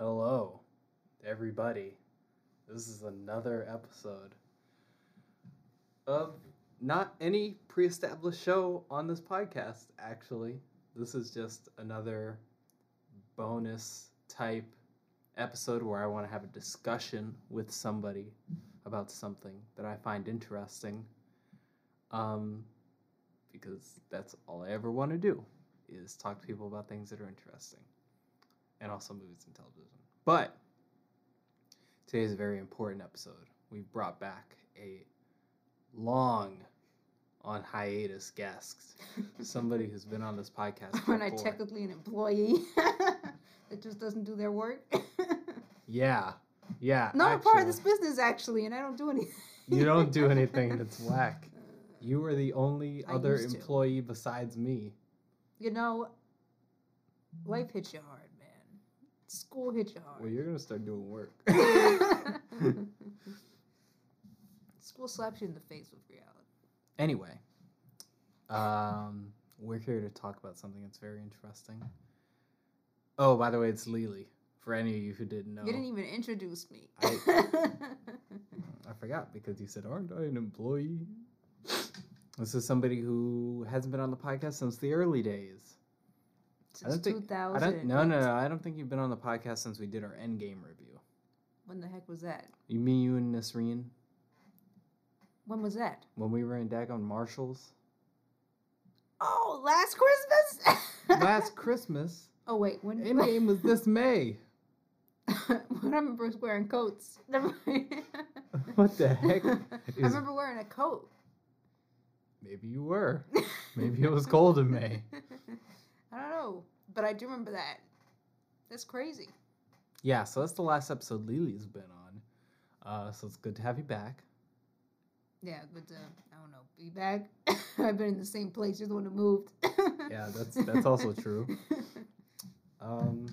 Hello, everybody. This is another episode of not any pre established show on this podcast, actually. This is just another bonus type episode where I want to have a discussion with somebody about something that I find interesting. Um, because that's all I ever want to do is talk to people about things that are interesting and also movies and television. But today is a very important episode. We've brought back a long on hiatus guest, somebody who's been on this podcast. Aren't I technically an employee that just doesn't do their work? Yeah, yeah. Not a part of this business, actually, and I don't do anything. You don't do anything that's whack. You are the only I other used to. employee besides me. You know, life hits you hard. School hits you hard. Well, you're gonna start doing work. School slaps you in the face with reality. Anyway, um, we're here to talk about something that's very interesting. Oh, by the way, it's Lily. For any of you who didn't know, You didn't even introduce me. I forgot because you said, "Aren't I an employee?" This is somebody who hasn't been on the podcast since the early days. I Since don't think. I 2000. don't. No, no, no. I don't think you've been on the podcast since we did our Endgame review. When the heck was that? You mean you and Nasreen When was that? when we were in Dagon Marshalls Oh, last Christmas? last Christmas? oh, wait. When, Endgame was this May. when I remember wearing coats. Never. What the heck? I remember wearing a coat. Maybe you were. Maybe it was cold in May. I don't know, but I do remember that. That's crazy. Yeah, so that's the last episode Lily's been on. Uh, so it's good to have you back. Yeah, but uh, I don't know. Be back. I've been in the same place. You're the one who moved. Yeah, that's that's also true. Um,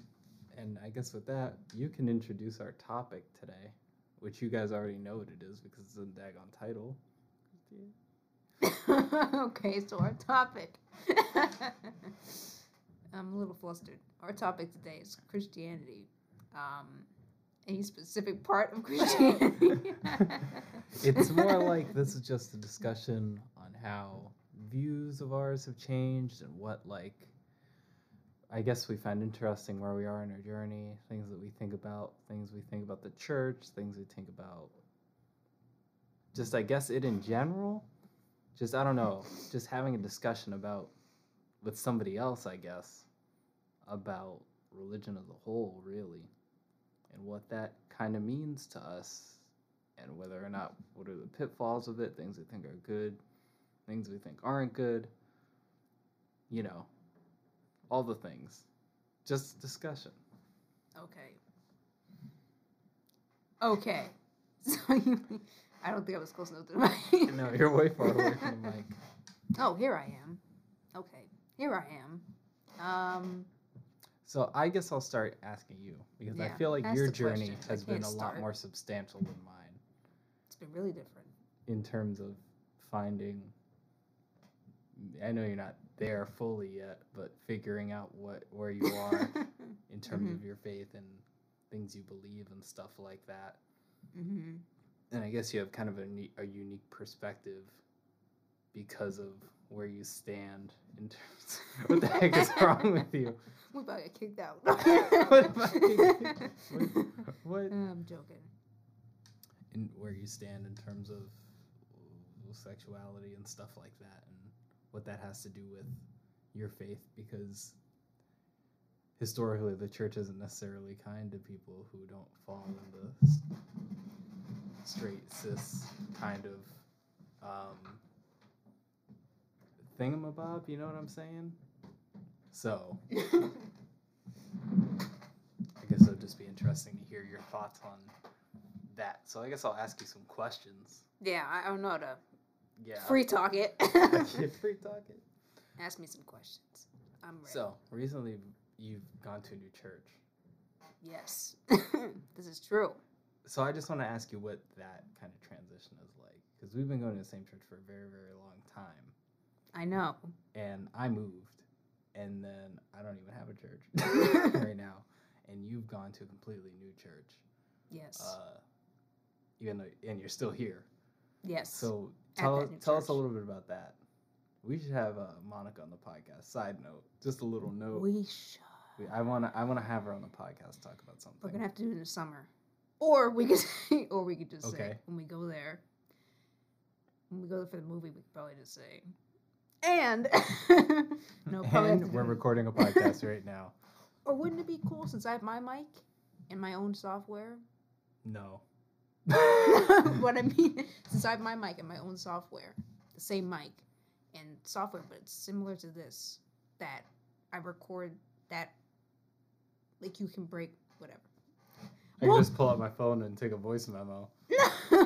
and I guess with that, you can introduce our topic today, which you guys already know what it is because it's a Dagon title. okay, so our topic. I'm a little flustered. Our topic today is Christianity. Um, any specific part of Christianity? It's more like this is just a discussion on how views of ours have changed and what like I guess we find interesting where we are in our journey, things that we think about, things we think about the church, things we think about just I guess it in general. Just I don't know, just having a discussion about with somebody else, I guess, about religion as a whole, really, and what that kind of means to us and whether or not what are the pitfalls of it, things we think are good, things we think aren't good, you know, all the things. Just discussion. okay. Okay. So you, I don't think I was close enough to the mic. No, you're way far away from the mic. Oh, here I am. Okay, here I am. Um, So I guess I'll start asking you because I feel like your journey questions. I has been a can't lot more substantial than mine it's been really different. in terms of finding. I know you're not there fully yet, but figuring out what where you are in terms Mhm. of your faith and things you believe and stuff like that. hmm And I guess you have kind of a, a unique perspective because of where you stand in terms. what the heck is wrong with you? We about to get kicked out. What about what- what? I'm joking. In where you stand in terms of sexuality and stuff like that, and what that has to do with your faith, because historically the church isn't necessarily kind to people who don't fall in the straight cis kind of um, thingamabob. You know what I'm saying? So I guess it would just be interesting to hear your thoughts on that. So I guess I'll ask you some questions. yeah, I don't know how to Yeah. free talk it. Free talking. Ask me some questions. I'm ready. So recently you've gone to a new church. yes, this is true. So I just want to ask you what that kind of transition is like, because we've been going to the same church for a very, very long time, I know. and I moved, and then I don't even have a church right now, and you've gone to a completely new church. Yes. Uh, even though, and you're still here. yes. So tell tell us a little bit about that. We should have uh, Monica on the podcast. Side note, just a little note. we should. We- I wanna I wanna have her on the podcast talk about something. We're gonna have to do it in the summer, or we could, say, or we could just say when we go there. When we go there for the movie, we could probably just say, and no, and we're recording a podcast right now. Or wouldn't it be cool since I have my mic and my own software? No. what I mean, since I have my mic and my own software, the same mic and software, but it's similar to this, that I record that, like you can break whatever. I Well- can just pull out my phone and take a voice memo.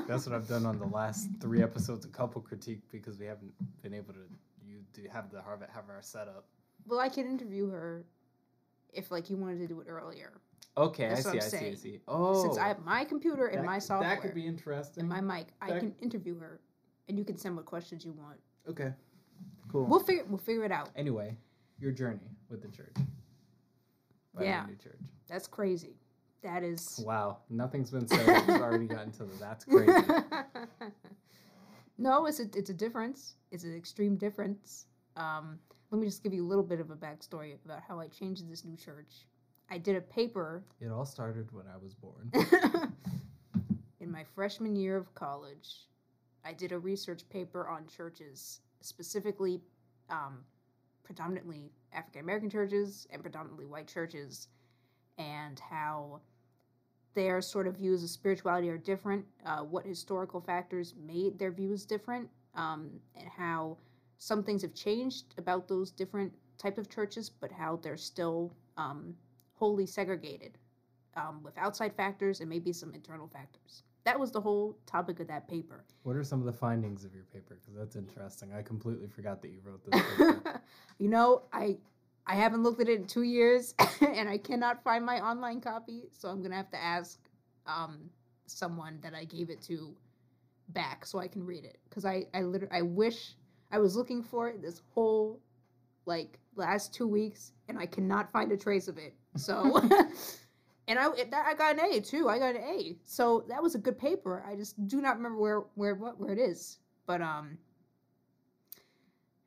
That's what I've done on the last three episodes of Couple Critique because we haven't been able to you do have the have, have our setup. well, I could interview her if like you wanted to do it earlier. Okay, That's I see, I'm see, I see. Oh, Since I have my computer and that, my software That could be interesting. and my mic, I can interview her, and you can send what questions you want. okay, cool. We'll figure we'll figure it out. anyway, your journey with the church. Yeah. new church. That's crazy. That is. Wow, nothing's been said. We've already gotten to the that's crazy. no, it's a it's a difference. It's an extreme difference. Um, let me just give you a little bit of a backstory about how I changed this new church. I did a paper It all started when I was born. in my freshman year of college. I did a research paper on churches, specifically, um, predominantly African American churches and predominantly white churches, and how their sort of views of spirituality are different, uh, what historical factors made their views different, um, and how some things have changed about those different types of churches, but how they're still um, wholly segregated um, with outside factors and maybe some internal factors. That was the whole topic of that paper. what are some of the findings of your paper? Because that's interesting. I completely forgot that you wrote this paper. you know, I I haven't looked at it in two years, and I cannot find my online copy, so I'm gonna have to ask um, someone that I gave it to back so I can read it. Because I I literally I wish I was looking for it this whole like last two weeks, and I cannot find a trace of it. So. And I, that, I got an A too. I got an A, so that was a good paper. I just do not remember where where what where it is. But um,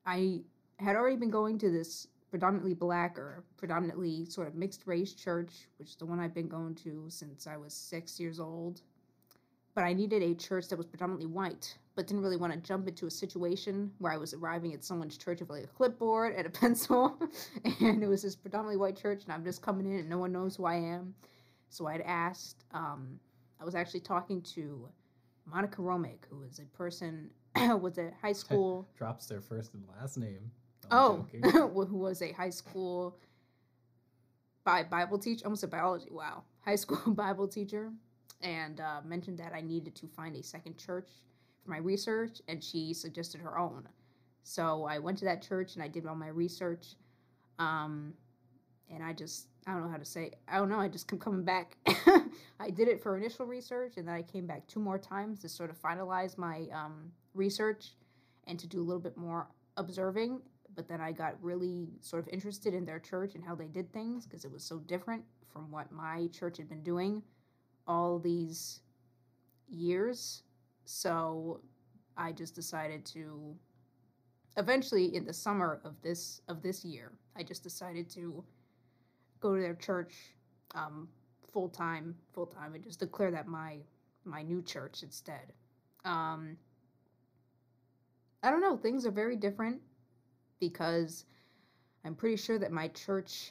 I had already been going to this predominantly black or predominantly sort of mixed race church, which is the one I've been going to since I was six years old. But I needed a church that was predominantly white, but didn't really want to jump into a situation where I was arriving at someone's church with like a clipboard and a pencil, and it was this predominantly white church, and I'm just coming in and no one knows who I am. So I'd asked, um, I was actually talking to Monica Romick, who is a person, was a high school Drops their first and last name. Oh, who was a high school bi- Bible teacher, almost a biology, wow, high school Bible teacher, and uh, mentioned that I needed to find a second church for my research, and she suggested her own. So I went to that church and I did all my research, um, and I just I don't know how to say I don't know I just kept coming back. I did it for initial research, and then I came back two more times to sort of finalize my um, research and to do a little bit more observing but then I got really sort of interested in their church and how they did things because it was so different from what my church had been doing all these years. So I just decided to eventually in the summer of this of this year, I just decided to go to their church um, full time, full time, and just declare that my my new church instead. Um, I don't know. Things are very different because I'm pretty sure that my church,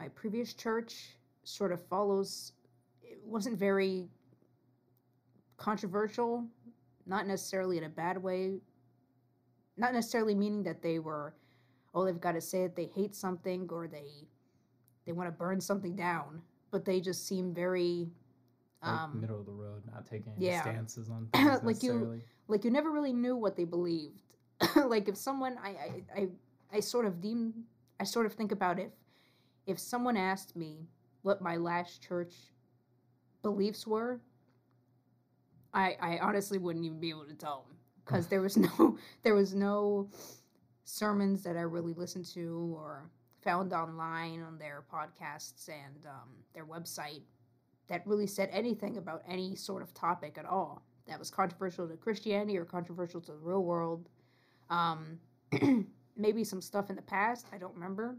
my previous church, sort of follows. It wasn't very controversial, not necessarily in a bad way. Not necessarily meaning that they were, oh, they've got to say that they hate something or they, they want to burn something down. But they just seem very, Like um, middle of the road, not taking any yeah. stances on things Like you- like you never really knew what they believed. like if someone I, I I I sort of deem I sort of think about if if someone asked me what my last church beliefs were, I I honestly wouldn't even be able to tell them because there was no there was no sermons that I really listened to or found online on their podcasts and um, their website that really said anything about any sort of topic at all that was controversial to Christianity or controversial to the real world. Um, maybe some stuff in the past, I don't remember.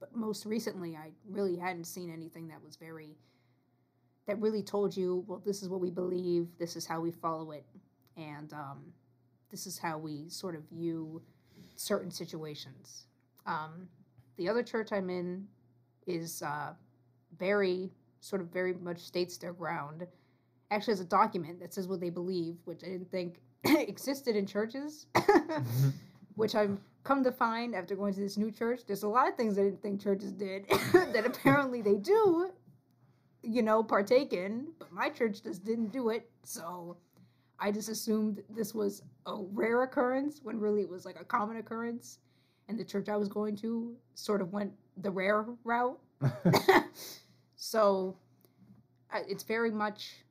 But most recently, I really hadn't seen anything that was very, that really told you, well, this is what we believe, this is how we follow it, and um, this is how we sort of view certain situations. Um, the other church I'm in is uh, very, sort of very much states their ground. Actually, has a document that says what they believe, which I didn't think existed in churches, mm-hmm. which I've come to find after going to this new church. There's a lot of things I didn't think churches did that apparently they do, you know, partake in, but my church just didn't do it. So I just assumed this was a rare occurrence when really it was like a common occurrence. And the church I was going to sort of went the rare route. so it's very much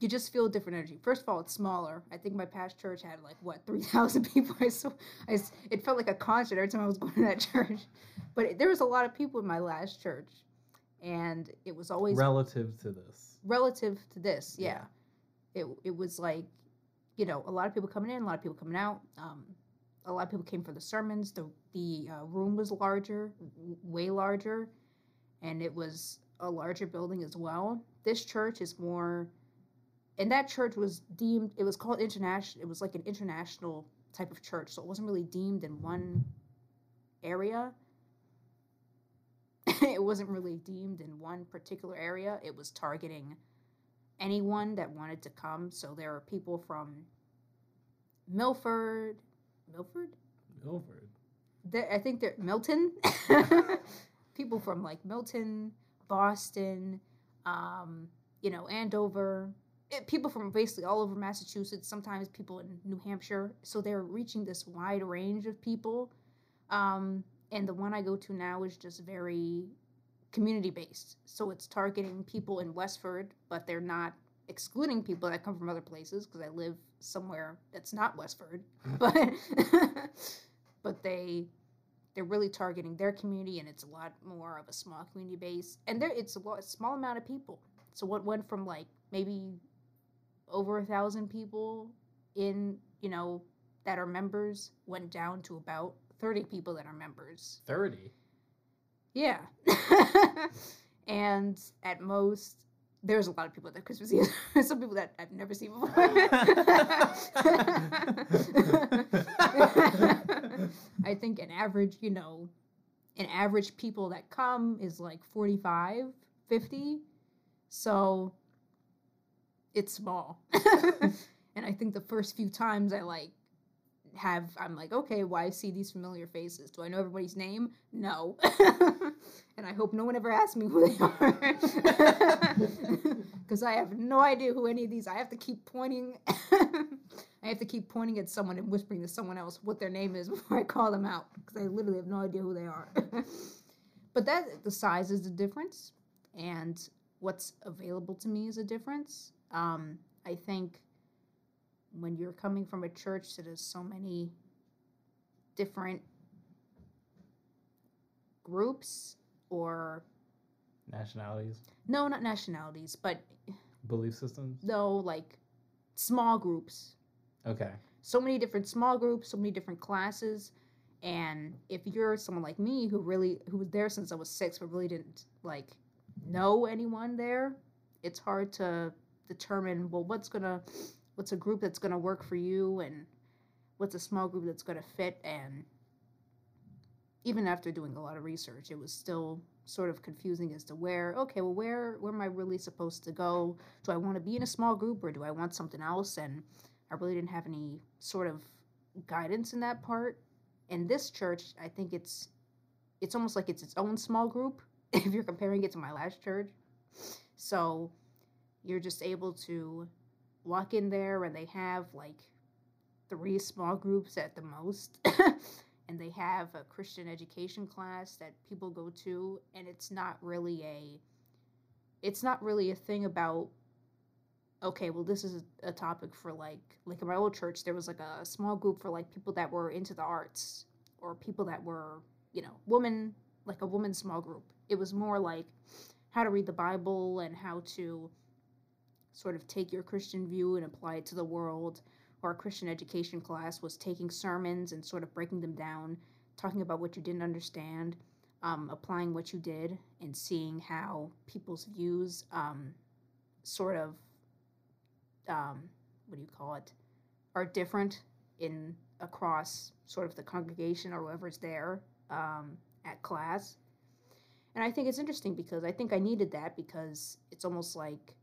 you just feel a different energy. First of all, it's smaller. I think my past church had like what three thousand people. I so I it felt like a concert every time I was going to that church. But it, there was a lot of people in my last church, and it was always relative to this. Relative to this, yeah. yeah. It it was like, you know, a lot of people coming in, a lot of people coming out. Um, a lot of people came for the sermons. The the uh, room was larger, way larger, and it was a larger building as well. This church is more and that church was deemed it was called international it was like an international type of church so it wasn't really deemed in one area. It wasn't really deemed in one particular area. It was targeting anyone that wanted to come. So there are people from milford milford? Milford. I think they're milton? People from like milton boston um, you know andover it, people from basically all over Massachusetts, sometimes people in New Hampshire. So they're reaching this wide range of people. Um, and the one I go to now is just very community based. So it's targeting people in Westford, but they're not excluding people that come from other places because I live somewhere that's not Westford. but but they they're really targeting their community and it's a lot more of a small community base. And there it's a, a small amount of people. So what went from like maybe over a thousand people in you know that are members went down to about 30 people that are members 30 yeah and at most there's a lot of people at the Christmas Eve. Some people that I've never seen before. I think an average, you know, an average people that come is like 45, 50. So it's small. and I think the first few times I like have I'm like, okay, why well, see these familiar faces? Do I know everybody's name? No. and I hope no one ever asks me who they are. Because I have no idea who any of these I have to keep pointing I have to keep pointing at someone and whispering to someone else what their name is before I call them out. Because I literally have no idea who they are. but that the size is the difference and what's available to me is a difference. Um, I think when you're coming from a church that has so many different groups or nationalities? No not nationalities but belief systems? No like small groups. Okay. So many different small groups so many different classes and if you're someone like me who really who was there since i was six but really didn't like know anyone there it's hard to determine well what's gonna what's a group that's gonna work for you and what's a small group that's gonna fit? And even after doing a lot of research it was still sort of confusing as to where okay well where where am i really supposed to go? Do i want to be in a small group or do i want something else? And i really didn't have any sort of guidance in that part. In this church i think it's it's almost like it's its own small group if you're comparing it to my last church. So you're just able to walk in there and they have like three small groups at the most. and they have a Christian education class that people go to and it's not really a it's not really a thing about okay, well this is a topic for like like in my old church there was like a small group for like people that were into the arts or people that were you know, woman, like a woman small group. It was more like how to read the Bible and how to sort of take your Christian view and apply it to the world. Or a Christian education class was taking sermons and sort of breaking them down, talking about what you didn't understand, um, applying what you did, and seeing how people's views um, sort of, um, what do you call it, are different in across sort of the congregation or whoever's there um, at class. And I think it's interesting because I think I needed that because it's almost like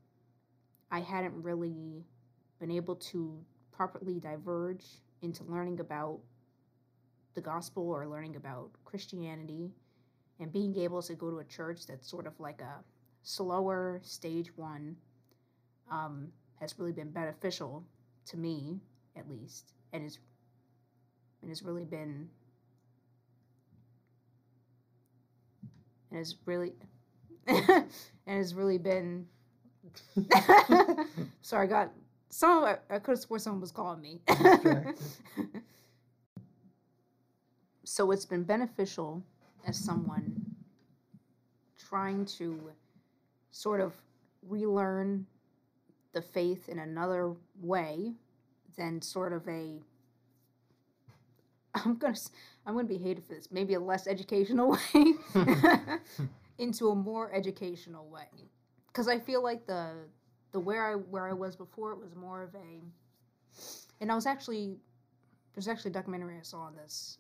I hadn't really been able to properly diverge into learning about the gospel or learning about Christianity and being able to go to a church that's sort of like a slower stage one um, has really been beneficial to me at least and is and has really been and has really and has really been sorry, I got some. I, I could have swore someone was calling me. so it's been beneficial as someone trying to sort of relearn the faith in another way than sort of a I'm gonna I'm gonna be hated for this. Maybe a less educational way into a more educational way because I feel like the the where I where I was before it was more of a, and I was actually there's actually a documentary I saw on this.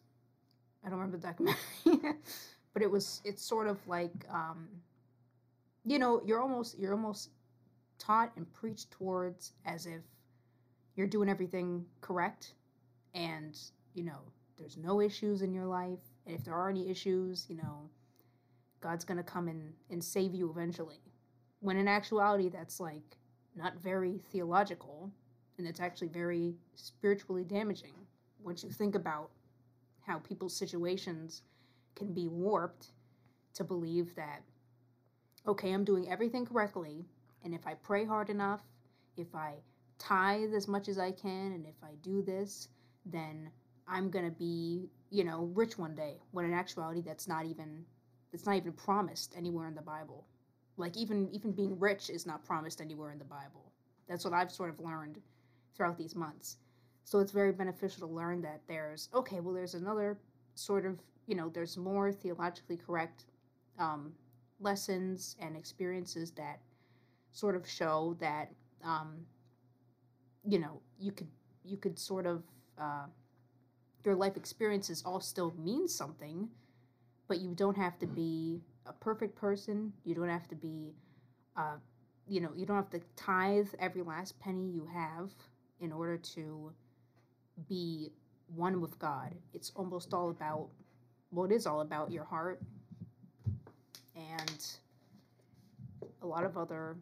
I don't remember the documentary, but it was it's sort of like um, you know you're almost you're almost taught and preached towards as if you're doing everything correct, and you know there's no issues in your life, and if there are any issues, you know God's gonna come and and save you eventually when in actuality that's like not very theological and it's actually very spiritually damaging. Once you think about how people's situations can be warped to believe that okay i'm doing everything correctly and if i pray hard enough if i tithe as much as i can and if i do this then i'm going to be you know rich one day when in actuality that's not even that's not even promised anywhere in the bible like even even being rich is not promised anywhere in the Bible. That's what I've sort of learned throughout these months. So it's very beneficial to learn that there's okay, well there's another sort of you know there's more theologically correct um, lessons and experiences that sort of show that um, you know you could you could sort of uh, your life experiences all still mean something, but you don't have to be a perfect person. You don't have to be, uh, you know, you don't have to tithe every last penny you have in order to be one with God. It's almost all about, well, it is all about your heart and a lot of other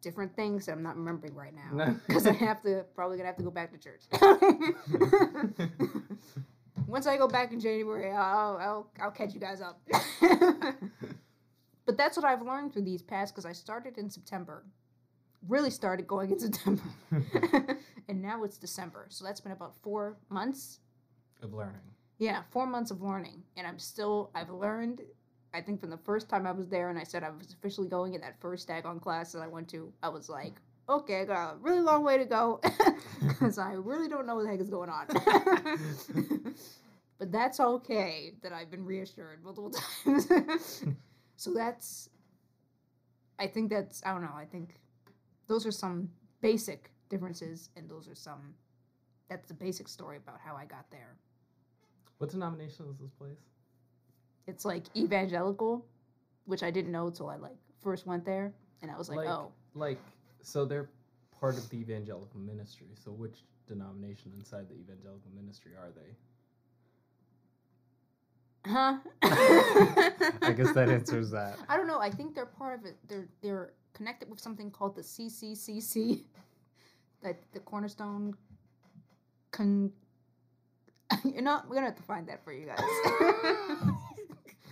different things that I'm not remembering right now because I have to probably gonna have to go back to church. Once I go back in January, I'll I'll, I'll catch you guys up. but that's what I've learned through these past because I started in September, really started going in September, and now it's December. So that's been about four months of learning. Yeah, four months of learning, and I'm still I've learned. I think from the first time I was there and I said I was officially going in that first daggone class that I went to, I was like, okay, I got a really long way to go because I really don't know what the heck is going on. but that's okay that I've been reassured multiple times. so that's, I think that's, I don't know, I think those are some basic differences, and those are some, that's the basic story about how I got there. What denomination is this place? It's like evangelical, which I didn't know until I like first went there, and I was like, like oh. Like, so they're part of the evangelical ministry. So which denomination inside the evangelical ministry are they? Huh? I guess that answers that. I don't know. I think they're part of it. They're they're connected with something called the CCCC, that the Cornerstone. Con. You know, we're gonna have to find that for you guys.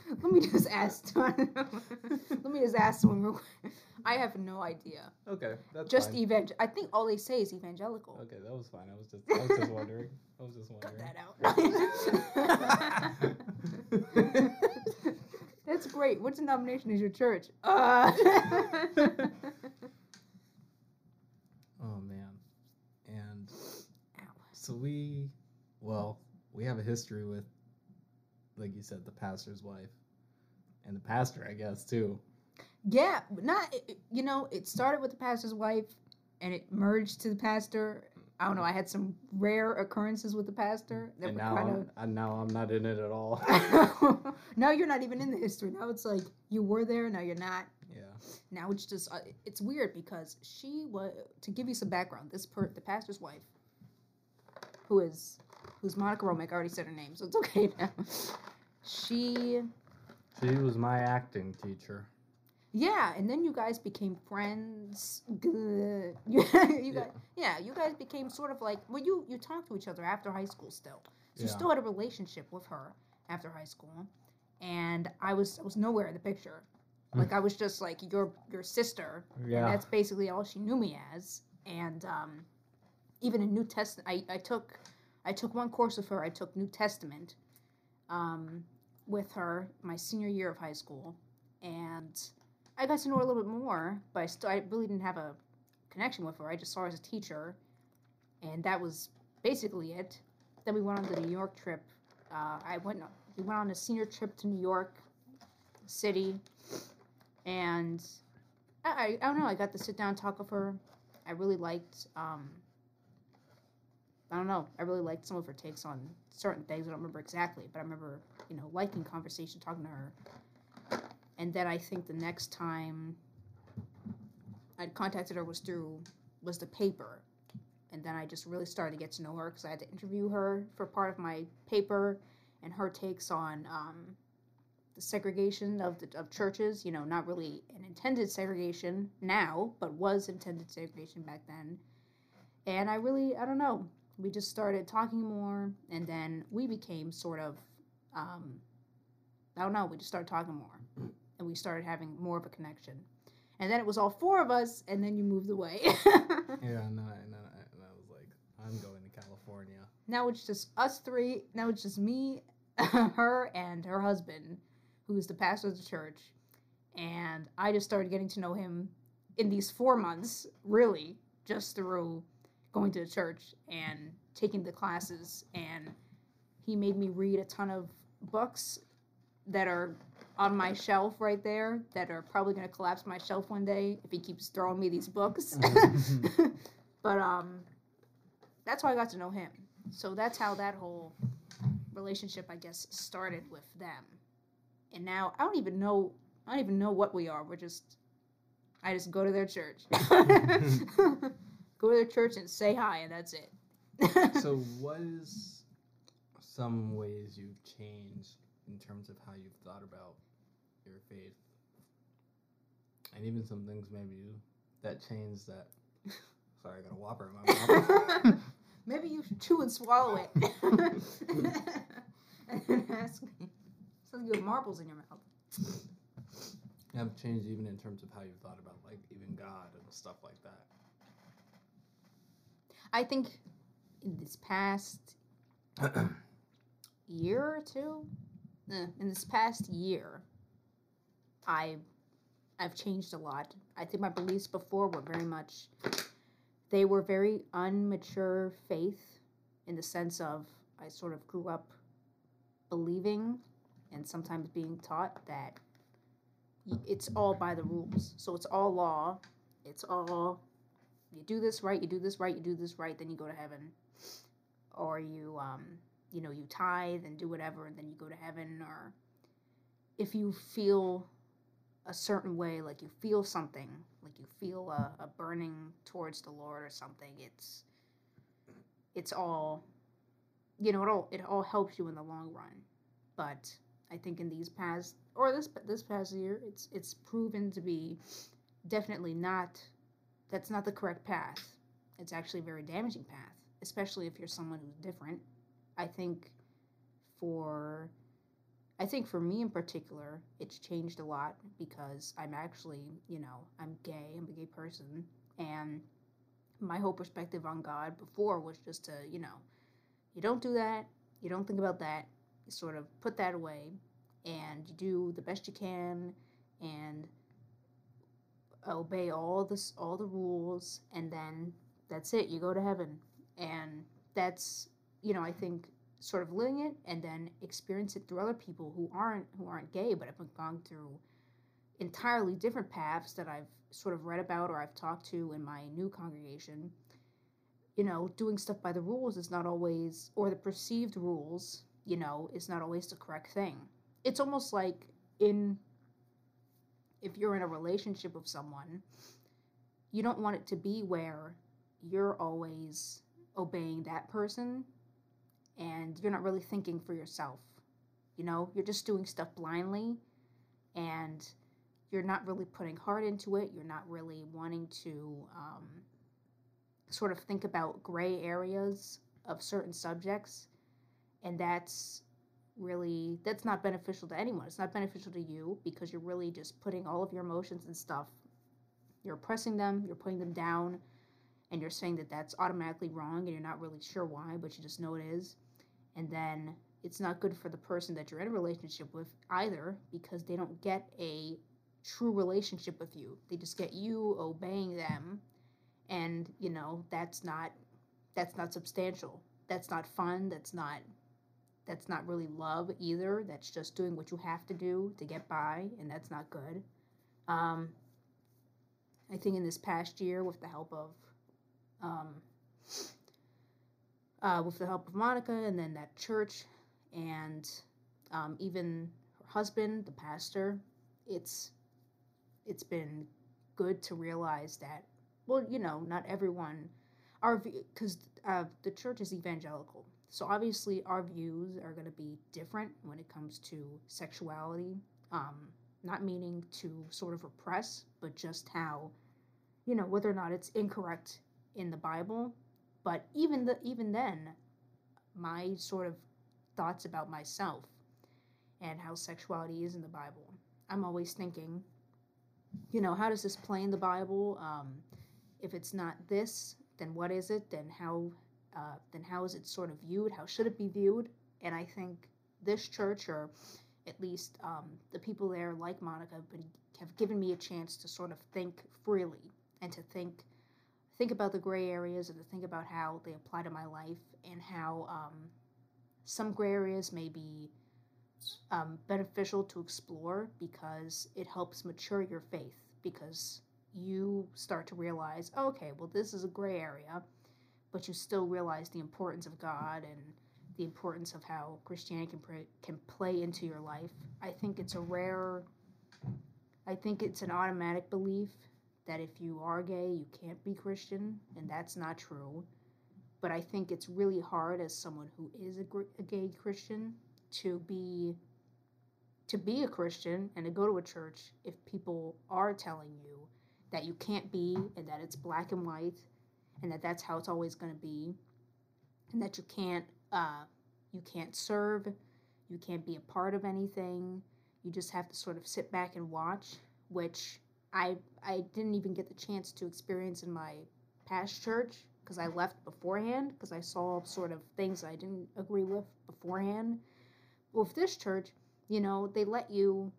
Let me just ask. Let me just ask someone real quick. I have no idea. Okay, that's Just fine. evangel. I think all they say is evangelical. Okay, that was fine. I was just, I was just wondering. I was just Cut wondering. that out. That's great. What denomination is your church? Uh. oh man, and Ow. so we, well, we have a history with, like you said, the pastor's wife, and the pastor, I guess too. Yeah, but not you know. It started with the pastor's wife, and it merged to the pastor. I don't know. I had some rare occurrences with the pastor that and now, kind I'm, now I'm not in it at all. now you're not even in the history. Now it's like you were there. Now you're not. yeah. Now it's just uh, it's weird because she was to give you some background. This per the pastor's wife, who is who's Monica Romick. I already said her name, so it's okay now. She She was my acting teacher. Yeah, and then you guys became friends. Good. You, you Yeah. guys, yeah, you guys became sort of like well, you you talked to each other after high school still, so you still had a relationship with her after high school, and I was I was nowhere in the picture, like I was just like your your sister. and Yeah. that's basically all she knew me as, and um, even in New Testament, I, I took I took one course with her. I took New Testament, um, with her my senior year of high school, and I got to know her a little bit more, but I still I really didn't have a connection with her. I just saw her as a teacher, and that was basically it. Then we went on the New York trip. Uh, I went we went on a senior trip to New York City, and I, I, don't know. I got to sit down and talk with her. I really liked. Um, I don't know. I really liked some of her takes on certain things. I don't remember exactly, but I remember you know liking conversation, talking to her. And then I think the next time I'd contacted her was through was the paper, and then I just really started to get to know her because I had to interview her for part of my paper, and her takes on um, the segregation of the of churches. You know, not really an intended segregation now, but was intended segregation back then. And I really, I don't know. We just started talking more, and then we became sort of, um, I don't know. We just started talking more, and we started having more of a connection. And then it was all four of us, and then you moved away. Yeah, and then I, and I, and I was like, I'm going to California. now it's just us three. Now it's just me, her, and her husband, who's the pastor of the church. And I just started getting to know him in these four months, really, just through going to the church and taking the classes. And he made me read a ton of books that are on my shelf right there that are probably going to collapse my shelf one day if he keeps throwing me these books. but um that's how I got to know him. So that's how that whole relationship I guess started with them. And now I don't even know I don't even know what we are. We're just I just go to their church. go to their church and say hi and that's it. so, what is some ways you've changed in terms of how you've thought about your faith? And even some things maybe you, that changed that. Sorry, I got a whopper in my mouth. Maybe you should chew and swallow it. and then ask me. Sounds like you have marbles in your mouth. You have changed even in terms of how you've thought about like even God and stuff like that. I think in this past year or two, eh, in this past year, I I've changed a lot. I think my beliefs before were very much they were very unmature faith in the sense of I sort of grew up believing and sometimes being taught that it's all by the rules. So it's all law. It's all you do this right, you do this right, you do this right, then you go to heaven. Or you um you know, you tithe and do whatever and then you go to heaven or if you feel a certain way, like you feel something, like you feel a, a burning towards the Lord or something, it's it's all you know, it all it all helps you in the long run. But I think in these past or this this past year, it's it's proven to be definitely not that's not the correct path. It's actually a very damaging path, especially if you're someone who's different. I think for I think for me in particular, it's changed a lot because I'm actually, you know, I'm gay, I'm a gay person, and my whole perspective on God before was just to, you know, you don't do that, you don't think about that, you sort of put that away and you do the best you can and obey all this all the rules and then that's it you go to heaven. And that's you know i think sort of living it and then experience it through other people who aren't who aren't gay but have gone through entirely different paths that i've sort of read about or i've talked to in my new congregation. You know doing stuff by the rules is not always or the perceived rules you know is not always the correct thing. It's almost like in if you're in a relationship with someone, you don't want it to be where you're always obeying that person and you're not really thinking for yourself. You know, you're just doing stuff blindly and you're not really putting heart into it. You're not really wanting to um, sort of think about gray areas of certain subjects. And that's really that's not beneficial to anyone. It's not beneficial to you because you're really just putting all of your emotions and stuff you're oppressing them you're putting them down and you're saying that that's automatically wrong and you're not really sure why but you just know it is. And then it's not good for the person that you're in a relationship with either because they don't get a true relationship with you. They just get you obeying them and you know that's not that's not substantial. That's not fun. That's not that's not really love either. That's just doing what you have to do to get by, and that's not good. Um, I think in this past year, with the help of, um, uh, with the help of Monica, and then that church, and um, even her husband, the pastor, it's it's been good to realize that. Well, you know, not everyone, our because uh, the church is evangelical, so obviously, our views are going to be different when it comes to sexuality. Um, not meaning to sort of repress, but just how, you know, whether or not it's incorrect in the Bible. But even the even then, my sort of thoughts about myself and how sexuality is in the Bible. I'm always thinking, you know, how does this play in the Bible? Um, if it's not this, then what is it? Then how uh, then how is it sort of viewed? How should it be viewed? And I think this church, or at least um, the people there, like Monica, have, been, have given me a chance to sort of think freely and to think think about the gray areas and to think about how they apply to my life and how um, some gray areas may be um, beneficial to explore because it helps mature your faith because you start to realize, oh, okay, well, this is a gray area but you still realize the importance of God and the importance of how Christianity can pray, can play into your life. I think it's a rare I think it's an automatic belief that if you are gay, you can't be Christian, and that's not true. But I think it's really hard as someone who is a, a gay Christian to be to be a Christian and to go to a church if people are telling you that you can't be and that it's black and white and that that's how it's always going to be and that you can't uh, you can't serve you can't be a part of anything. You just have to sort of sit back and watch which i i didn't even get the chance to experience in my past church because i left beforehand because i saw sort of things i didn't agree with beforehand. With this church you know they let you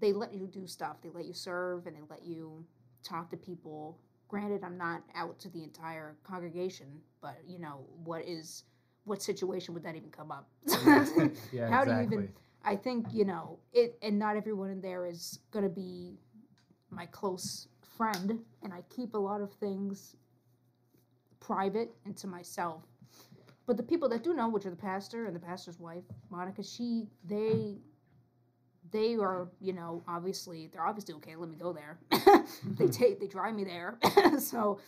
they let you do stuff. They let you serve and they let you talk to people granted i'm not out to the entire congregation but you know what is what situation would that even come up yeah, how exactly. do you even i think you know it and not everyone in there is going to be my close friend and i keep a lot of things private and to myself but the people that do know which are the pastor and the pastor's wife monica she they they are, you know, obviously they're obviously okay. Let me go there. they take they drive me there. so,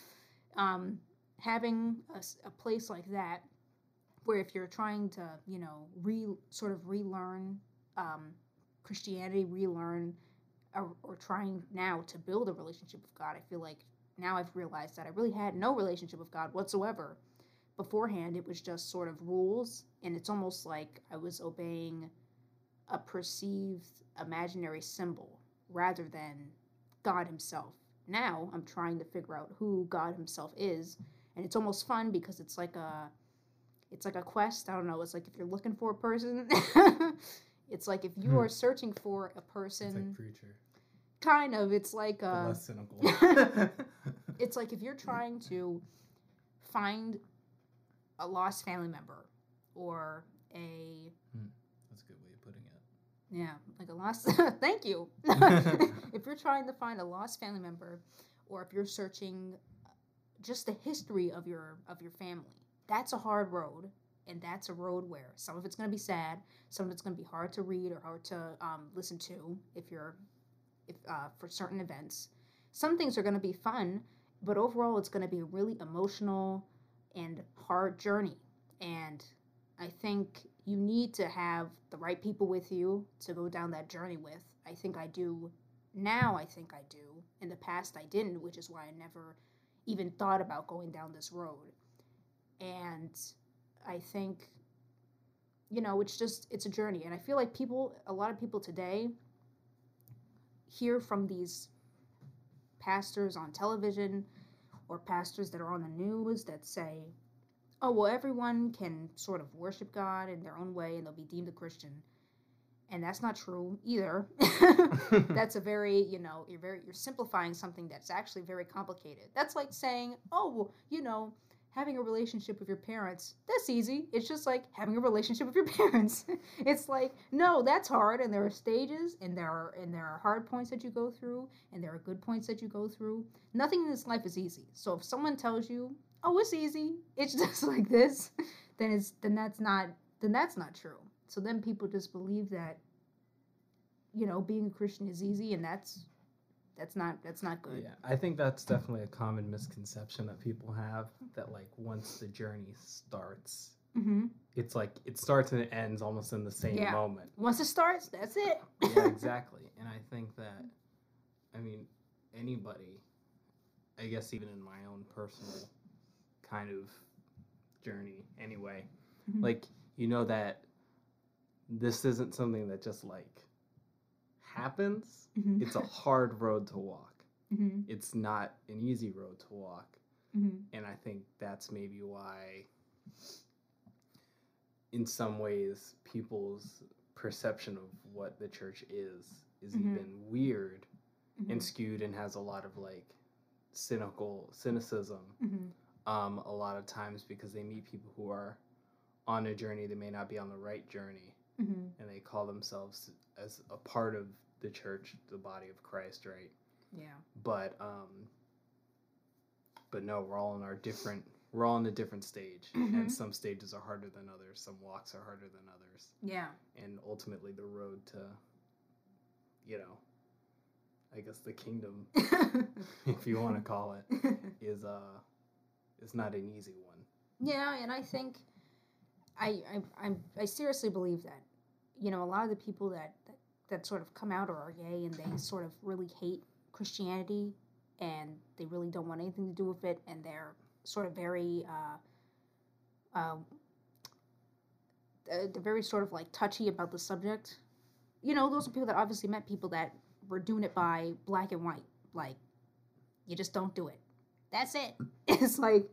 um, having a, a, place like that, where if you're trying to, you know, re sort of relearn um, Christianity, relearn, or, or trying now to build a relationship with God, I feel like now I've realized that I really had no relationship with God whatsoever. Beforehand, it was just sort of rules, and it's almost like I was obeying a perceived imaginary symbol rather than God Himself. Now I'm trying to figure out who God Himself is, and it's almost fun because it's like a it's like a quest. I don't know. It's like if you're looking for a person. it's like if you Hmm. are searching for a It's person. like preacher, kind of. It's like but uh, less cynical. it's like if you're trying to find a lost family member or a That's a good way of putting it. Yeah like a lost thank you. If you're trying to find a lost family member or if you're searching just the history of your of your family that's a hard road and that's a road where some of it's going to be sad some of it's going to be hard to read or hard to um, listen to if you're if uh, for certain events. Some things are going to be fun but overall it's going to be a really emotional and hard journey. And i think you need to have the right people with you to go down that journey with. I think i do now i think i do. In the past i didn't which is why i never even thought about going down this road. And i think you know it's just it's a journey. And i feel like people a lot of people today hear from these pastors on television or pastors that are on the news that say oh well everyone can sort of worship god in their own way and they'll be deemed a christian. And that's not true either. That's a very you know you're very you're simplifying something that's actually very complicated. That's like saying oh well, you know having a relationship with your parents that's easy. It's just like having a relationship with your parents. It's like no that's hard. And there are stages and there are and there are hard points that you go through and there are good points that you go through. Nothing in this life is easy. So if someone tells you oh it's easy it's just like this then it's then that's not then that's not true so then people just believe that you know being a christian is easy and that's that's not that's not good Yeah, I think that's definitely a common misconception that people have that like once the journey starts, hmm it's like it starts and it ends almost in the same Yeah. moment. once it starts that's it yeah, exactly. And I think that, I mean, anybody, I guess even in my own personal kind of journey, anyway, Mhm. like, you know that this isn't something that just like happens. Mhm. It's a hard road to walk. Mhm. It's not an easy road to walk. Mhm. And I think that's maybe why, in some ways, people's perception of what the church is is Mhm. even weird Mhm. and skewed and has a lot of like cynical cynicism. Um, a lot of times because they meet people who are on a journey they may not be on the right journey Mhm. and they call themselves as a part of the church the body of christ right yeah but um but no we're all in our different we're all in a different stage Mhm. and some stages are harder than others some walks are harder than others yeah and ultimately the road to you know i guess the kingdom if you want to call it is uh is not an easy one Yeah, and I think I I I, I seriously believe that you know a lot of the people that, that that sort of come out or are gay and they sort of really hate Christianity and they really don't want anything to do with it and they're sort of very uh, uh, they're very sort of like touchy about the subject. You know, those are people that obviously met people that were doing it by black and white. Like, you just don't do it. That's it. It's like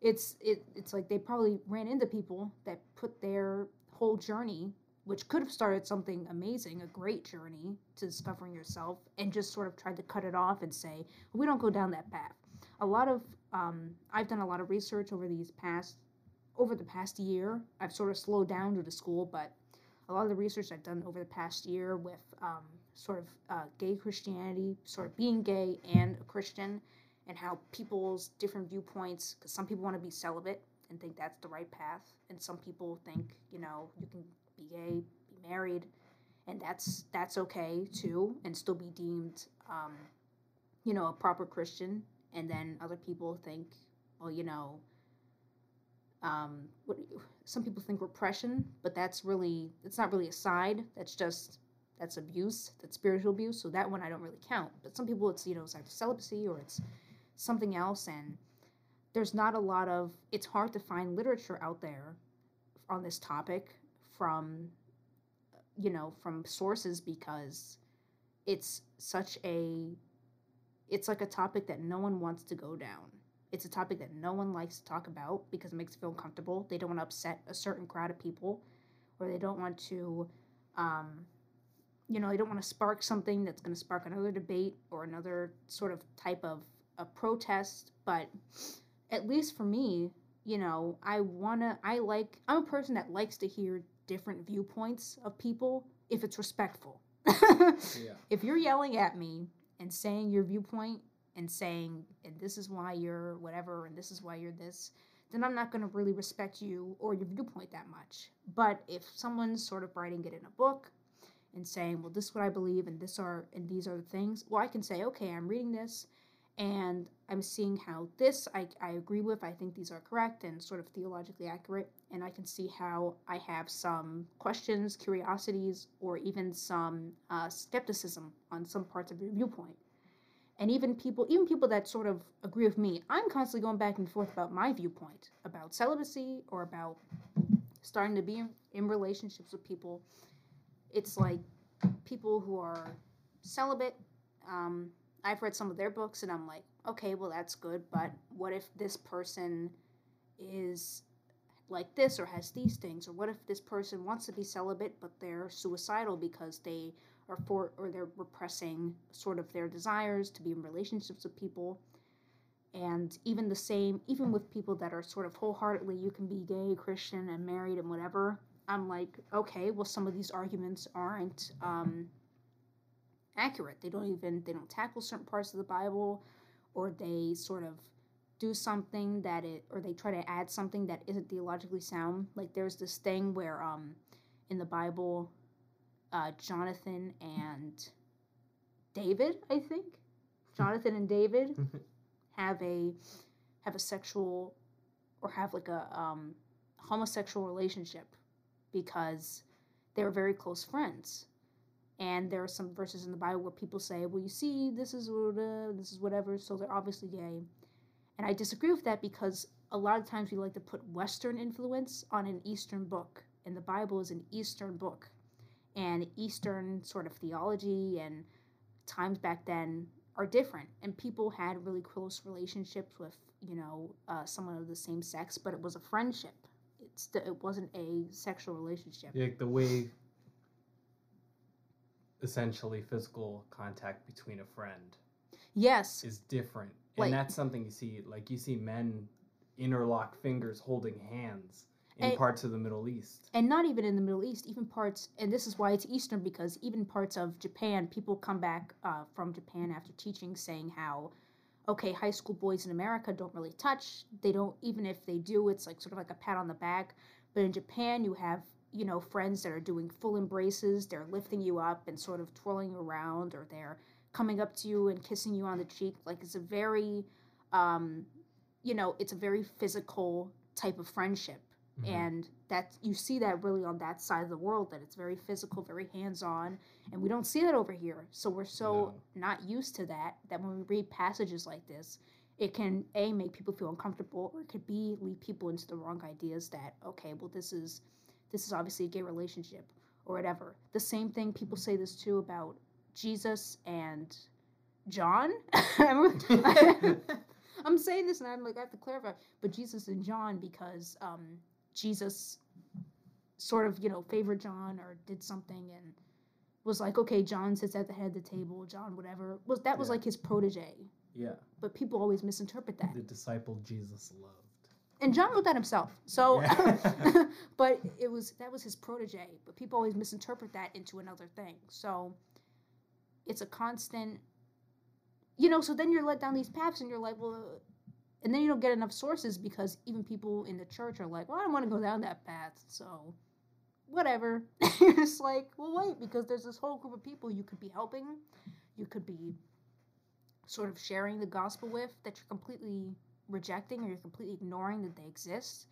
it's it it's like they probably ran into people that put their whole journey which could have started something amazing a great journey to discovering yourself and just sort of tried to cut it off and say we don't go down that path a lot of um, i've done a lot of research over these past over the past year i've sort of slowed down due to school but a lot of the research i've done over the past year with um, sort of uh, gay christianity sort of being gay and a christian and how people's different viewpoints because some people want to be celibate and think that's the right path and some people think you know you can be gay be married and that's that's okay too and still be deemed um, you know a proper christian. And then other people think well you know um, what some people think repression but that's really it's not really a side that's just that's abuse that's spiritual abuse so that one i don't really count. But some people it's you know it's either celibacy or it's something else and there's not a lot of it's hard to find literature out there on this topic from you know from sources because it's such a it's like a topic that no one wants to go down It's a topic that no one likes to talk about because it makes them feel uncomfortable. They don't want to upset a certain crowd of people, or they don't want to, um, you know, they don't want to spark something that's going to spark another debate or another sort of type of a protest. But at least for me, you know, I wanna, I like, I'm a person that likes to hear different viewpoints of people if it's respectful. Yeah. If you're yelling at me and saying your viewpoint and saying, and this is why you're whatever, and this is why you're this, then I'm not going to really respect you or your viewpoint that much. But if someone's sort of writing it in a book and saying, well, this is what I believe, and this are and these are the things, well, I can say, okay, I'm reading this, and I'm seeing how this I, I agree with. I think these are correct and sort of theologically accurate, and I can see how I have some questions, curiosities, or even some uh, skepticism on some parts of your viewpoint. And even people, even people that sort of agree with me, I'm constantly going back and forth about my viewpoint about celibacy or about starting to be in, relationships with people. It's like people who are celibate. Um, I've read some of their books and I'm like, okay, well, that's good, but what if this person is like this or has these things? Or what if this person wants to be celibate but they're suicidal because they are for or they're repressing sort of their desires to be in relationships with people? And even the same, even with people that are sort of wholeheartedly, you can be gay, Christian, and married and whatever. I'm like, okay, well, some of these arguments aren't um, accurate. They don't even they don't tackle certain parts of the Bible, or they sort of do something that it or they try to add something that isn't theologically sound. Like there's this thing where um in the Bible, uh, Jonathan and David, I think, Jonathan and David have a have a sexual or have like a um, homosexual relationship because they were very close friends and there are some verses in the Bible where people say, "Well, you see, this is uh, this is whatever," so they're obviously gay. And I disagree with that because a lot of times we like to put Western influence on an Eastern book, and the Bible is an Eastern book, and Eastern sort of theology and times back then are different, and people had really close relationships with you know uh, someone of the same sex, but it was a friendship. It's it wasn't a sexual relationship. Like the way essentially physical contact between a friend Yes, is different. Like- and that's something you see like you see men interlock fingers holding hands in And- parts of the Middle East. and not even in the Middle East, even parts, and this is why it's Eastern because even parts of Japan, people come back uh, from Japan after teaching saying how, okay, high school boys in America don't really touch. They don't, even if they do, it's like sort of like a pat on the back. But in Japan, you have, you know, friends that are doing full embraces. They're lifting you up and sort of twirling around, or they're coming up to you and kissing you on the cheek. Like it's a very, um, you know, it's a very physical type of friendship Mhm. and that you see that really on that side of the world that it's very physical very hands-on and we don't see that over here so we're so not used to that that when we read passages like this it can a make people feel uncomfortable or it could b lead people into the wrong ideas that okay well this is this is obviously a gay relationship or whatever the same thing people say this too about jesus and john i'm saying this and i'm like i have to clarify but jesus and john because um Jesus sort of, you know, favored John or did something and was like, okay, John sits at the head of the table, John, whatever. Was that was Yeah. like his protege. yeah. But people always misinterpret that. The disciple Jesus loved. And John wrote that himself. So Yeah. but it was that was his protege. But people always misinterpret that into another thing. So it's a constant you know, so then you're led down these paths and you're like, well, and then you don't get enough sources because even people in the church are like, well, I don't want to go down that path. So whatever. you're just like, well, wait, because there's this whole group of people you could be helping, you could be sort of sharing the gospel with that you're completely rejecting or you're completely ignoring that they exist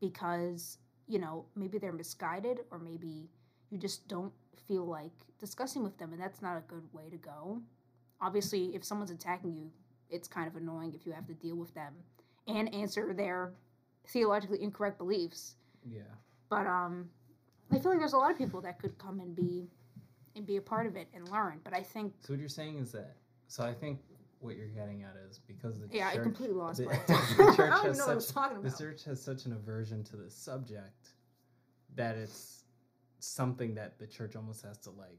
because, you know, maybe they're misguided or maybe you just don't feel like discussing with them and that's not a good way to go. Obviously, if someone's attacking you, it's kind of annoying if you have to deal with them and answer their theologically incorrect beliefs. Yeah. But um, I feel like there's a lot of people that could come and be and be a part of it and learn. But I think So what you're saying is that so I think what you're getting at is because the Yeah, I church, completely lost the, my. the church I don't even has know what I was such talking the church has such an aversion to the subject that it's something that the church almost has to like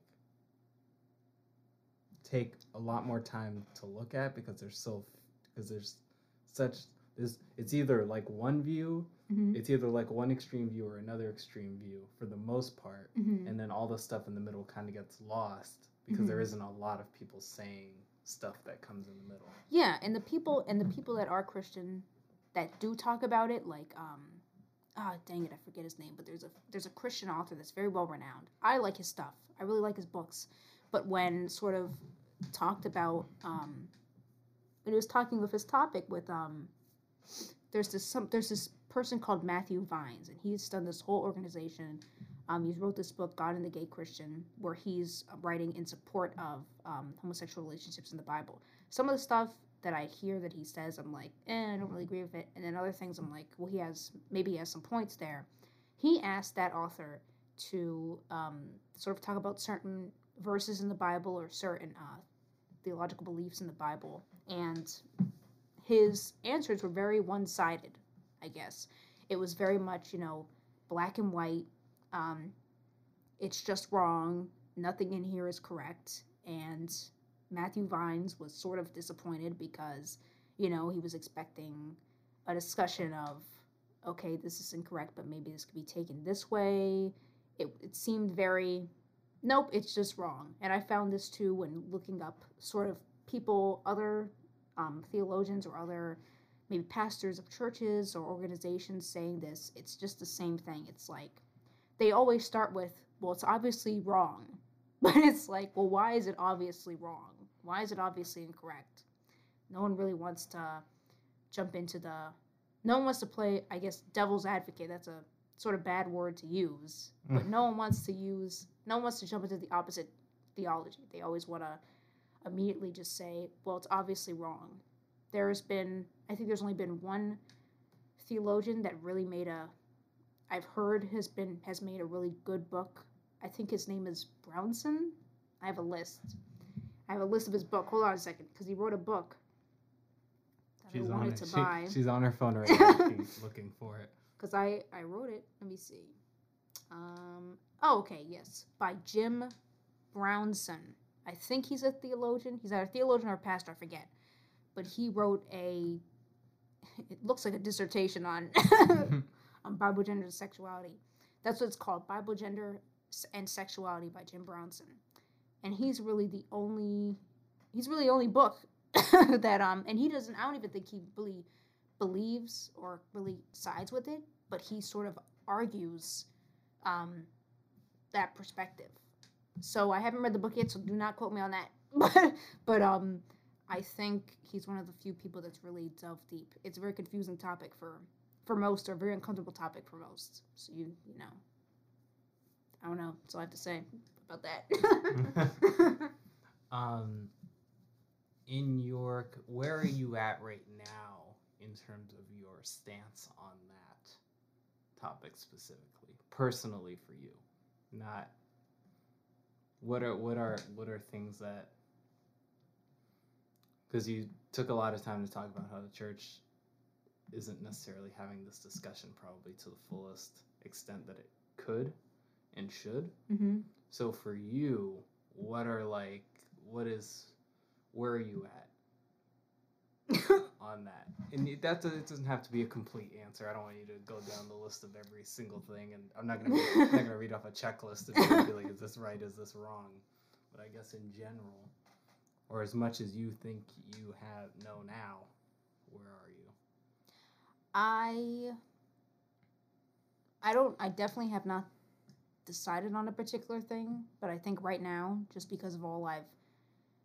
take a lot more time to look at because there's so because there's such there's it's either like one view Mhm, it's either like one extreme view or another extreme view for the most part mhm. and then all the stuff in the middle kind of gets lost because there Mhm. isn't a lot of people saying stuff that comes in the middle Yeah, and the people and the people that are Christian that do talk about it, like um, ah, dang it, I forget his name, but there's a there's a Christian author that's very well renowned. I like his stuff. I really like his books, but when sort of talked about um, when he was talking with his topic with um, there's this some there's this person called Matthew Vines, and he's done this whole organization. Um, he's wrote this book, God and the Gay Christian, where he's writing in support of um, homosexual relationships in the Bible some of the stuff that I hear that he says, I'm like, eh, I don't really agree with it. And then other things, I'm like, well, he has maybe he has some points there. He asked that author to um, sort of talk about certain verses in the Bible or certain uh, theological beliefs in the Bible, and his answers were very one-sided. I guess it was very much, you know, black and white. Um, it's just wrong. Nothing in here is correct, and Matthew Vines was sort of disappointed because, you know, he was expecting a discussion of, okay, this is incorrect, but maybe this could be taken this way. It, it seemed very, nope, it's just wrong. And I found this too when looking up sort of people, other um, theologians or other maybe pastors of churches or organizations saying this. It's just the same thing. It's like they always start with, well, it's obviously wrong. But it's like, well, why is it obviously wrong? Why is it obviously incorrect? No one really wants to jump into the. No one wants to play, I guess, devil's advocate. That's a sort of bad word to use. Mm. But no one wants to use. No one wants to jump into the opposite theology. They always want to immediately just say, well, it's obviously wrong. There's been, I think there's only been one theologian that really made a. I've heard has been has made a really good book I think his name is Brownson. I have a list. I have a list of his book. Hold on a second, because he wrote a book that she's I on wanted to she- buy. she's on her phone right now looking, looking for it Because I I wrote it. Let me see. Um. Oh, okay. Yes, by Jim Brownson. I think he's a theologian. He's either a theologian or a pastor. I forget. But he wrote a. It looks like a dissertation on on Bible gender and sexuality. That's what it's called, Bible gender and sexuality by Jim Brownson. And he's really the only he's really the only book that um and he doesn't I don't even think he really believes or really sides with it, but he sort of argues um that perspective. So I haven't read the book yet, so do not quote me on that. but but um I think he's one of the few people that's really delved deep. It's a very confusing topic for for most, or a very uncomfortable topic for most. So you you know, I don't know. That's all I have to say about that. um in your c- where are you at right now in terms of your stance on that topic specifically personally for you not what are what are what are things that because you took a lot of time to talk about how the church isn't necessarily having this discussion probably to the fullest extent that it could and should hmm so for you, what are like what is where are you at on that? And that it doesn't have to be a complete answer. I don't want you to go down the list of every single thing, and I'm not gonna be, I'm not gonna read off a checklist and be like, is this right? Is this wrong? But I guess in general, or as much as you think you have know now, where are you? I I don't I definitely have not decided on a particular thing, but I think right now, just because of all I've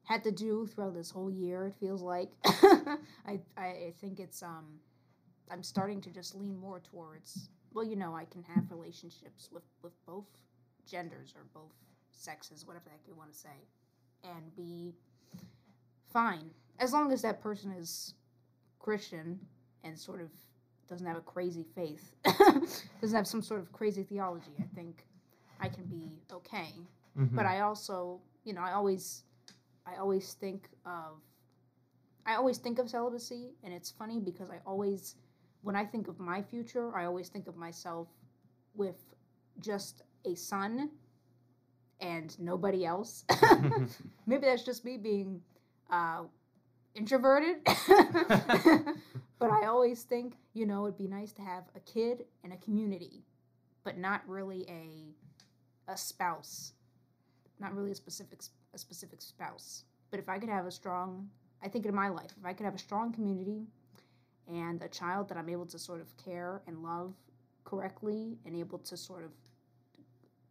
had to do throughout this whole year, it feels like I I think it's um I'm starting to just lean more towards well, you know, I can have relationships with with both genders or both sexes, whatever the heck you want to say, and be fine. As long as that person is Christian and sort of doesn't have a crazy faith, doesn't have some sort of crazy theology, I think I can be okay. Mm-hmm. But I also, you know, I always, I always think of I always think of celibacy, and it's funny because I always, when I think of my future, I always think of myself with just a son and nobody else. Maybe that's just me being uh, introverted. But I always think, you know, it'd be nice to have a kid and a community, but not really a a spouse. Not really a specific a specific spouse. But if I could have a strong, I think in my life, if I could have a strong community and a child that I'm able to sort of care and love correctly and able to sort of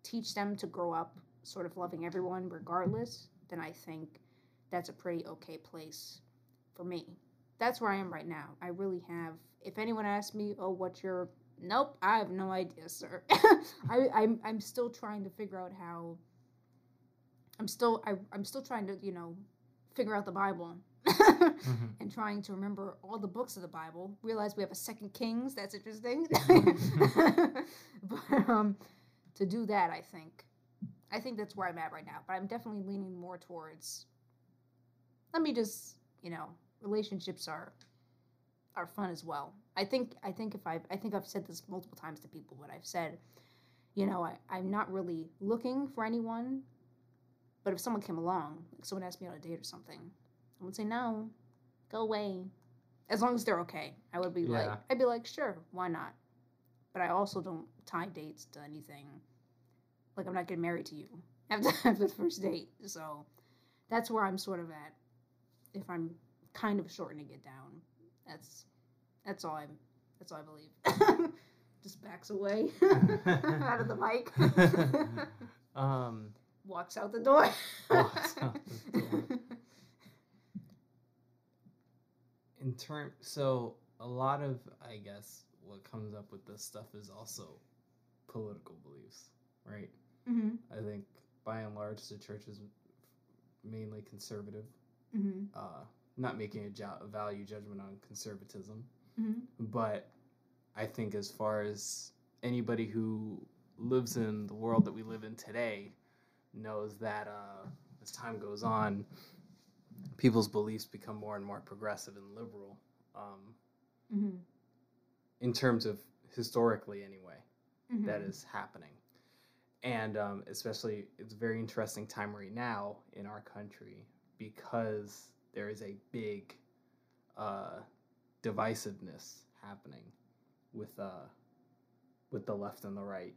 teach them to grow up sort of loving everyone regardless, then I think that's a pretty okay place for me. That's where I am right now. I really have. If anyone asks me, "Oh, what's your?" Nope, I have no idea, sir. I, I'm I'm still trying to figure out how. I'm still I, I'm still trying to you know, figure out the Bible. Mm-hmm. and trying to remember all the books of the Bible. Realize we have a Second Kings. That's interesting. but um, to do that, I think, I think that's where I'm at right now. But I'm definitely leaning more towards. Let me just, you know, relationships are are fun as well. I think I think if I I think I've said this multiple times to people, what I've said, you know, I, I'm not really looking for anyone. But if someone came along, like someone asked me on a date or something, I would say no, go away. As long as they're okay, I would be like, I'd be like, sure, why not? But I also don't tie dates to anything. Like I'm not getting married to you after, after the first date, so that's where I'm sort of at. If I'm kind of shortening it down, that's that's all I'm. That's all I believe. Just backs away out of the mic. um, Walks out the door. Walks out the door. in term, so a lot of I guess what comes up with this stuff is also political beliefs, right? hmm I think by and large the church is mainly conservative. hmm Uh, not making a, jo- value judgment on conservatism, hmm but I think as far as anybody who lives in the world that we live in today knows that uh, as time goes on, people's beliefs become more and more progressive and liberal. Um, hmm in terms of historically, anyway, hmm that is happening. And um, especially, it's a very interesting time right now in our country because there is a big uh, divisiveness happening with uh, with the left and the right.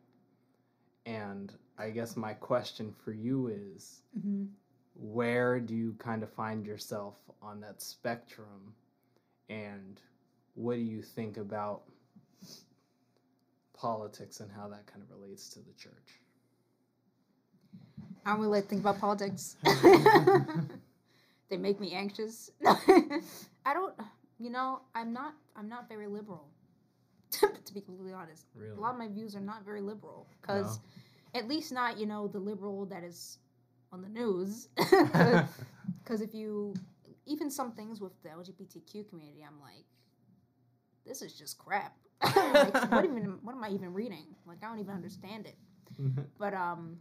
And I guess my question for you is, hmm where do you kind of find yourself on that spectrum, and what do you think about politics and how that kind of relates to the church? I don't really think about politics. they make me anxious. I don't. You know, I'm not. I'm not very liberal. to be completely honest, Really? a lot of my views are not very liberal because, at least not you know the liberal that is on the news. Because if you even some things with the LGBTQ community, I'm like, this is just crap. like, what even? What am I even reading? Like, I don't even understand it. But um,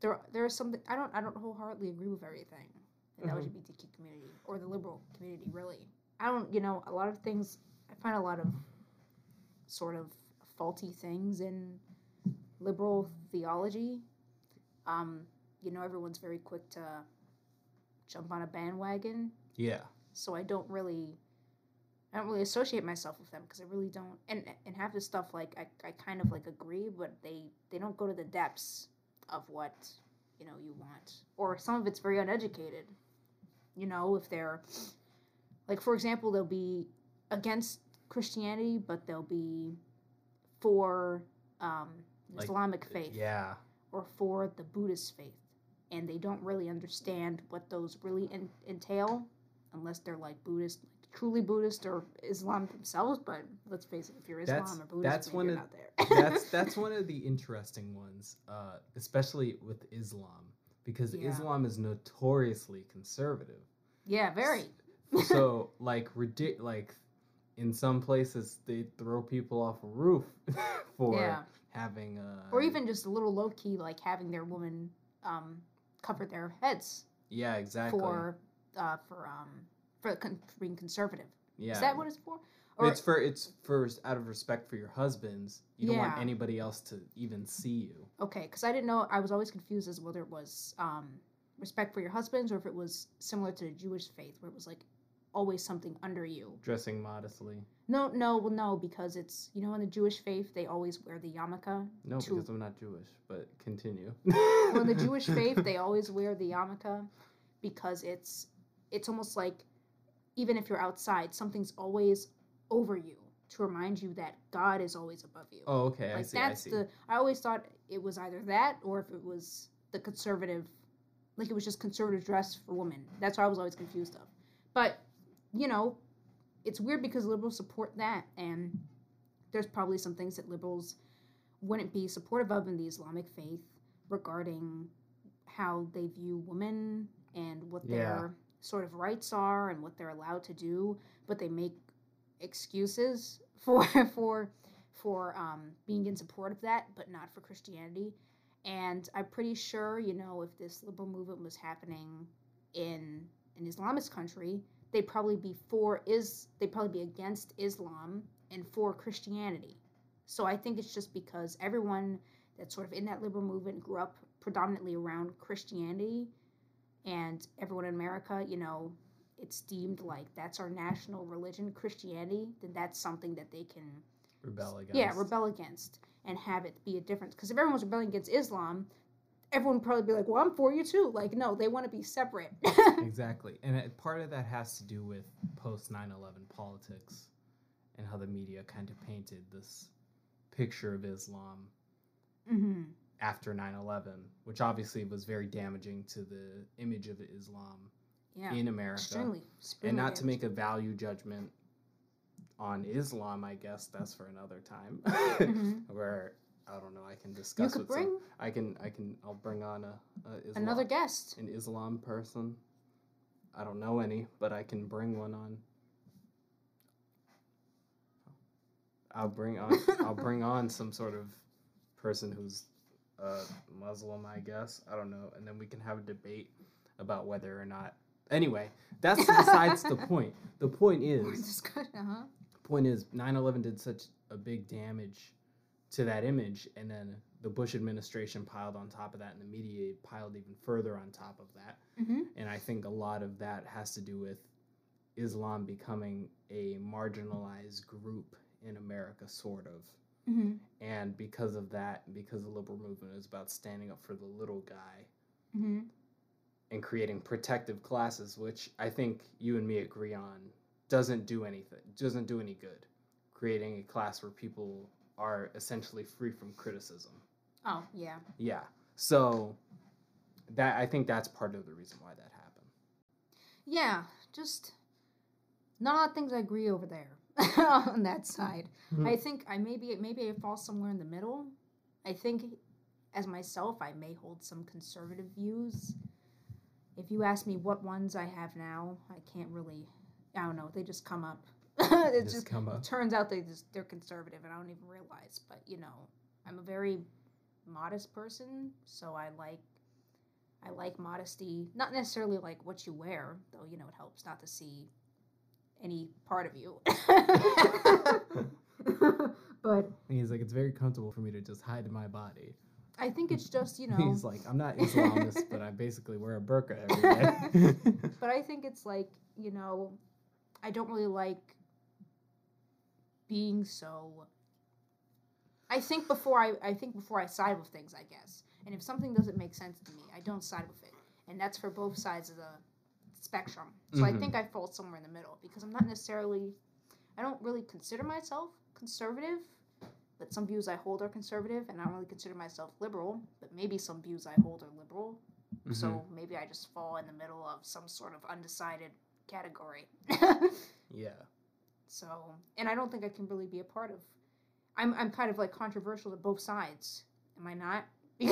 there there are some I don't I don't wholeheartedly agree with everything in the Mhm. LGBTQ community or the liberal community. Really, I don't. You know, a lot of things. I find a lot of sort of faulty things in liberal theology. Um, you know, everyone's very quick to jump on a bandwagon, yeah. so I don't really. I don't really associate myself with them because I really don't, and and half the stuff like I, I kind of like agree, but they they don't go to the depths of what you know you want, or some of it's very uneducated. You know, if they're like, for example, they'll be against Christianity, but they'll be for um, Like, Islamic faith Yeah. or for the Buddhist faith, and they don't really understand what those really en- entail, unless they're like Buddhist, like truly Buddhist or Islam themselves. But let's face it, if you're Islam That's- or Buddhist, that's one you're of- not there. that's that's one of the interesting ones, uh, especially with Islam, because Yeah. Islam is notoriously conservative. yeah, very. so like ridic- like in some places they throw people off a roof for Yeah. having uh or even just a little low key, like having their woman um, cover their heads yeah exactly for uh, for um, for, con- for being conservative. Yeah. Is that what it's for? It's for it's for out of respect for your husbands. You don't want anybody else to even see you. Okay, because I didn't know. I was always confused as whether it was um, respect for your husbands or if it was similar to the Jewish faith, where it was like always something under you. Dressing modestly. No, no, well, no, because it's you know in the Jewish faith they always wear the yarmulke. No, To- because I'm not Jewish. But continue. Well, in the Jewish faith they always wear the yarmulke because it's it's almost like even if you're outside, something's always over you to remind you that God is always above you. Oh, okay. I like see. I that's see. the I always thought it was either that or if it was the conservative like it was just conservative dress for women. That's what I was always confused of. But, you know, it's weird because liberals support that and there's probably some things that liberals wouldn't be supportive of in the Islamic faith regarding how they view women and what Yeah. their sort of rights are and what they're allowed to do, but they make excuses for for for um, being in support of that, but not for Christianity. And I'm pretty sure, you know, if this liberal movement was happening in an Islamist country, they'd probably be for is they'd probably be against Islam and for Christianity. So I think it's just because everyone that's sort of in that liberal movement grew up predominantly around Christianity, and everyone in America, you know, it's deemed like that's our national religion, Christianity. Then that's something that they can Rebel against. yeah, rebel against and have it be a difference. Because if everyone's rebelling against Islam, everyone would probably be like, well, I'm for you too. Like, no, they want to be separate. Exactly. And it, part of that has to do with post 9 11 politics and how the media kind of painted this picture of Islam hmm after 9 11, which obviously was very damaging to the image of Islam Yeah. in America. And not to make a value judgment on Islam, I guess that's for another time. Mhm. Where I don't know, I can discuss. You could with some- bring I can. I can. I'll bring on a, a Islam, another guest. an Islam person. I don't know any, but I can bring one on. I'll bring on. I'll bring on some sort of person who's uh, Muslim, I guess. I don't know, and then we can have a debate about whether or not. Anyway, that's besides the point. The point is, uh-huh. point is, 9/11 did such a big damage to that image, and then the Bush administration piled on top of that, and the media piled even further on top of that. hmm And I think a lot of that has to do with Islam becoming a marginalized group in America, sort of. hmm And because of that, because the liberal movement is about standing up for the little guy hmm and creating protective classes, which I think you and me agree on, doesn't do anything, doesn't do any good. Creating a class where people are essentially free from criticism. Oh, yeah. Yeah. So that I think that's part of the reason why that happened. Yeah, just not a lot of things I agree over there on that side. Mhm. I think I maybe maybe I fall somewhere in the middle. I think as myself, I may hold some conservative views. If you ask me what ones I have now, I can't really. I don't know. They just come up. it Just just come up. it turns out they just they're conservative, and I don't even realize. But you know, I'm a very modest person, so I like I like modesty. Not necessarily like what you wear, though. You know, it helps not to see any part of you. but He's like, it's very comfortable for me to just hide my body. I think it's just you know. He's like, I'm not Islamist, but I basically wear a burqa every day. but I think it's like you know, I don't really like being so. I think before I I think before I side with things, I guess. And if something doesn't make sense to me, I don't side with it, and that's for both sides of the spectrum. So I Mhm. think I fall somewhere in the middle because I'm not necessarily. I don't really consider myself conservative, but some views I hold are conservative, and I don't really consider myself liberal. But maybe some views I hold are liberal. Mhm. So maybe I just fall in the middle of some sort of undecided category. yeah. so, and I don't think I can really be a part of. I'm I'm kind of like controversial to both sides. Am I not?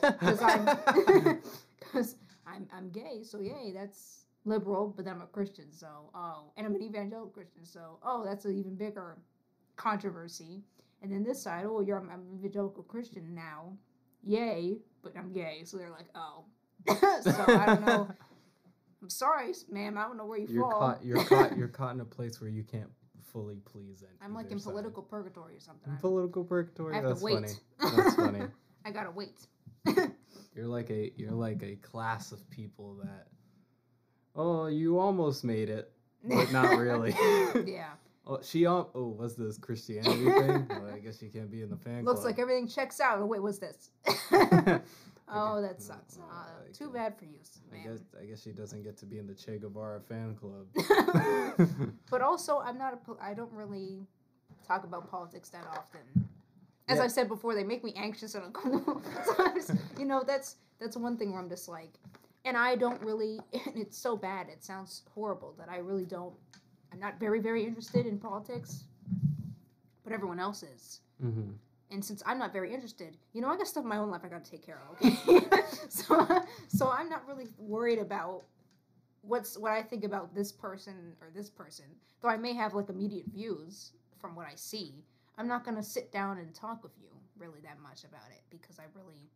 Because I'm because I'm I'm gay. So yay, that's liberal. But then I'm a Christian. So oh, and I'm an evangelical Christian. So oh, that's an even bigger controversy. And then this side, oh, you're I'm an evangelical Christian now. Yay, but I'm gay. So they're like, oh. so I don't know. I'm sorry, ma'am. I don't know where you You're fall. caught. You're caught. You're caught in a place where you can't fully please it. I'm like in political purgatory or something. I- Political purgatory. I have to That's wait. funny. That's funny. I gotta wait. You're like a you're like a class of people that oh you almost made it but not really. yeah. Oh she al- oh what's this Christianity thing? Well, I guess she can't be in the fan club. Looks club. like everything checks out. Oh wait, what's this? oh, that sucks. Oh, Uh, too bad for you, I guess I guess she doesn't get to be in the Che Guevara fan club. but also, I'm not a. I don't really talk about politics that often. As Yeah. I've said before, they make me anxious and uncomfortable. You know, that's that's one thing where I'm just like, and I don't really. And it's so bad. It sounds horrible that I really don't. I'm not very very interested in politics, but everyone else is. hmm And since I'm not very interested, you know, I got stuff in my own life I got to take care of. Okay, so so I'm not really worried about what's what I think about this person or this person. Though I may have like immediate views from what I see, I'm not gonna sit down and talk with you really that much about it because I really.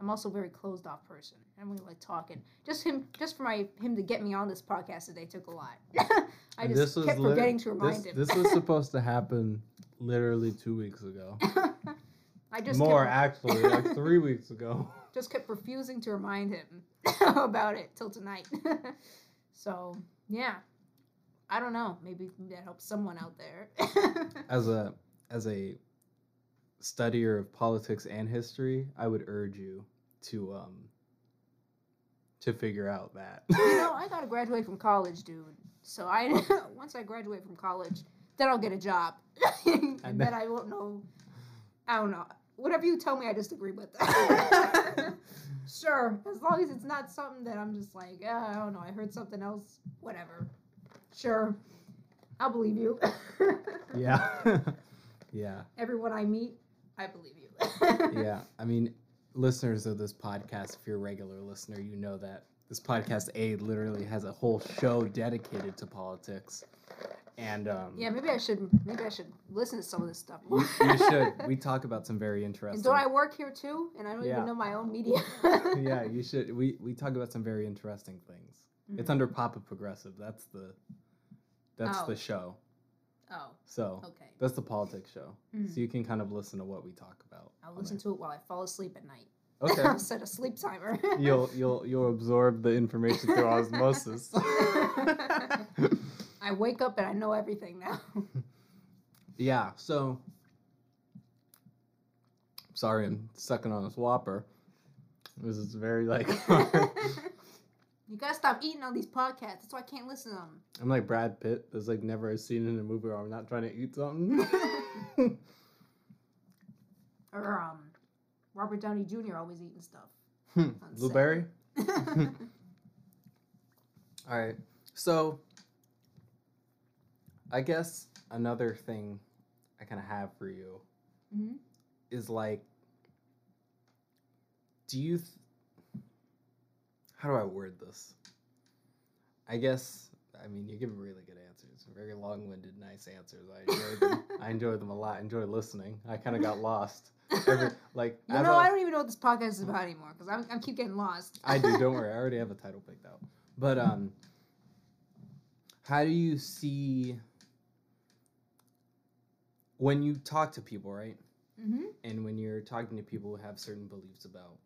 I'm also a very closed off person. I don't really like talking. Just him, just for my him to get me on this podcast today took a lot. I And just kept lit- forgetting to remind this, him. This was supposed to happen literally two weeks ago. I just More kept, actually, like three weeks ago. just kept refusing to remind him about it till tonight. so yeah, I don't know. Maybe that helps someone out there. As a as a studier of politics and history, I would urge you to um to figure out that. you know, I gotta graduate from college, dude. So I once I graduate from college, then I'll get a job, and, And then then- I won't know. I don't know. Whatever you tell me, I disagree agree with. sure, as long as it's not something that I'm just like, uh, I don't know. I heard something else. Whatever. Sure, I'll believe you. yeah. yeah. Everyone I meet, I believe you. Yeah. I mean, listeners of this podcast, if you're a regular listener, you know that this podcast A literally has a whole show dedicated to politics. And um Yeah, maybe I should. Maybe I should listen to some of this stuff. you, you should. We talk about some very And interesting don't I work here too? And I don't Yeah. even know my own media. yeah, you should. We we talk about some very interesting things. It's Mhm. under Papa Progressive. That's the that's Oh. the show. Oh, So okay. that's the politics show. Mhm. So you can kind of listen to what we talk about. I'll listen to it while I fall asleep at night. Okay. I'll set a sleep timer. you'll you'll you'll absorb the information through osmosis. I wake up and I know everything now. yeah. So sorry, I'm sucking on this Whopper. This is very like you gotta stop eating on these podcasts. That's why I can't listen to them. I'm like Brad Pitt. There's like never a scene in a movie where I'm not trying to eat something. Or um, Robert Downey Jr. always eating stuff. Blueberry. All right. So, I guess another thing I kind of have for you hmm is like, do you, th- how do I word this? I guess, I mean, you give really good answers, very long winded, nice answers. I enjoyed them. I enjoyed them a lot. I enjoyed listening. I kind of got lost. Every, like, You as know, I I don't even know what this podcast is about anymore because I'm, I'm keep getting lost. I do. Don't worry. I already have a title picked out. But um, how do you see when you talk to people, right? hmm And when you're talking to people who have certain beliefs about,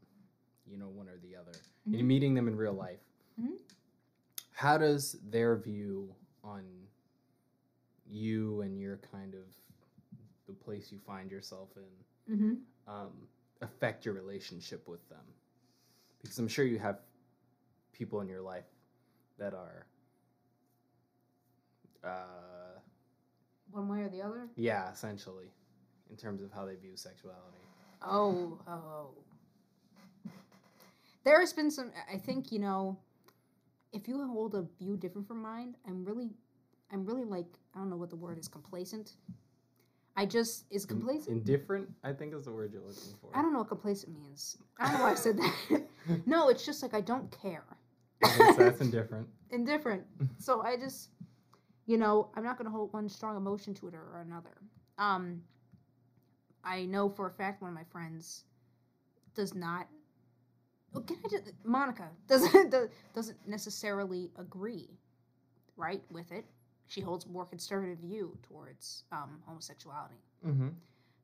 you know, one or the other, and you're meeting them in real life, Mhm. how does their view on you and your kind of the place you find yourself in hmm um, affect your relationship with them? Because I'm sure you have people in your life that are, uh, One way or the other. yeah, essentially, in terms of how they view sexuality. Oh, oh. There has been some. I think you know, if you hold a view different from mine, I'm really, I'm really like I don't know what the word is. Complacent. I just is complacent. Indifferent, I think, is the word you're looking for. I don't know what complacent means. I don't know why I said that. no, it's just like I don't care. Okay, so that's indifferent. Indifferent. So I just, you know, I'm not gonna hold one strong emotion to it or, or another. Um, I know for a fact one of my friends does not can I just Monica doesn't doesn't necessarily agree, right, with it. She holds a more conservative view towards um, homosexuality, Mm-hmm.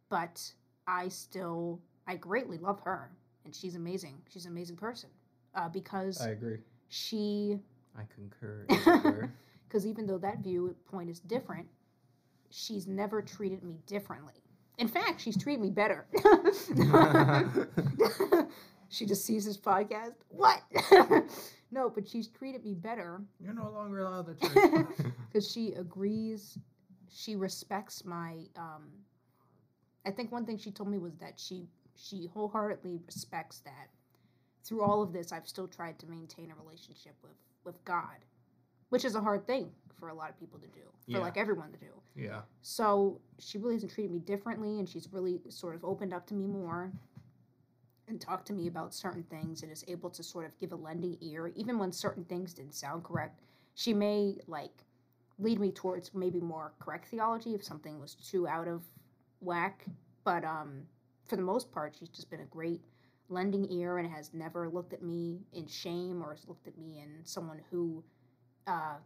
but I still I greatly love her, and she's amazing. She's an amazing person uh, because I agree. she I concur. as it were. because even though that viewpoint is different, she's never treated me differently. In fact, she's treated me better. she just sees this podcast. What? no, but she's treated me better You're no longer allowed to church. because she agrees. She respects my. Um, I think one thing she told me was that she she wholeheartedly respects that through all of this, I've still tried to maintain a relationship with with God, which is a hard thing for a lot of people to do, for Yeah. like everyone to do. yeah. So she really hasn't treated me differently, and she's really sort of opened up to me more and talk to me about certain things and is able to sort of give a lending ear, even when certain things didn't sound correct. She may like lead me towards maybe more correct theology if something was too out of whack. But um, for the most part, she's just been a great lending ear and has never looked at me in shame or has looked at me in someone who uh,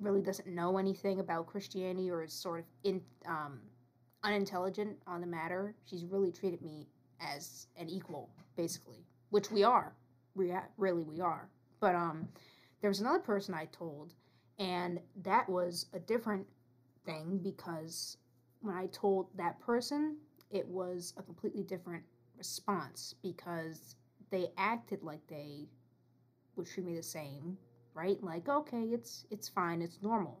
really doesn't know anything about Christianity or is sort of in um, unintelligent on the matter. She's really treated me as an equal, basically, which we are. Rea- really, we are. But um, there was another person I told, and that was a different thing because when I told that person, it was a completely different response because they acted like they would treat me the same right? Like, okay, it's it's fine, it's normal.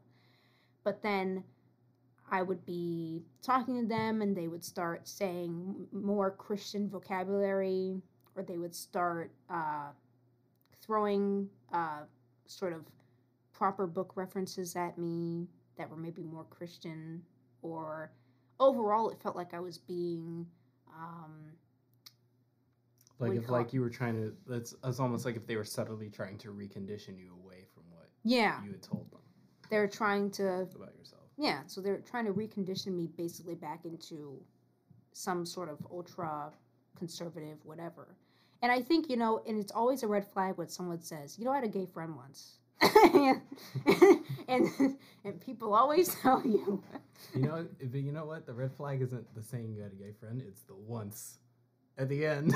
But then I would be talking to them and they would start saying more Christian vocabulary or they would start uh, throwing uh, sort of proper book references at me that were maybe more Christian or overall it felt like I was being um, like if like it? you were trying to. That's it's almost like if they were subtly trying to recondition you away from what yeah you had told them they're trying to about yourself. Yeah, so they're trying to recondition me basically back into some sort of ultra conservative whatever. And I think, you know, and it's always a red flag when someone says, you know, I had a gay friend once. and and people always tell you You know, but you know what? The red flag isn't the saying you had a gay friend; it's the once at the end.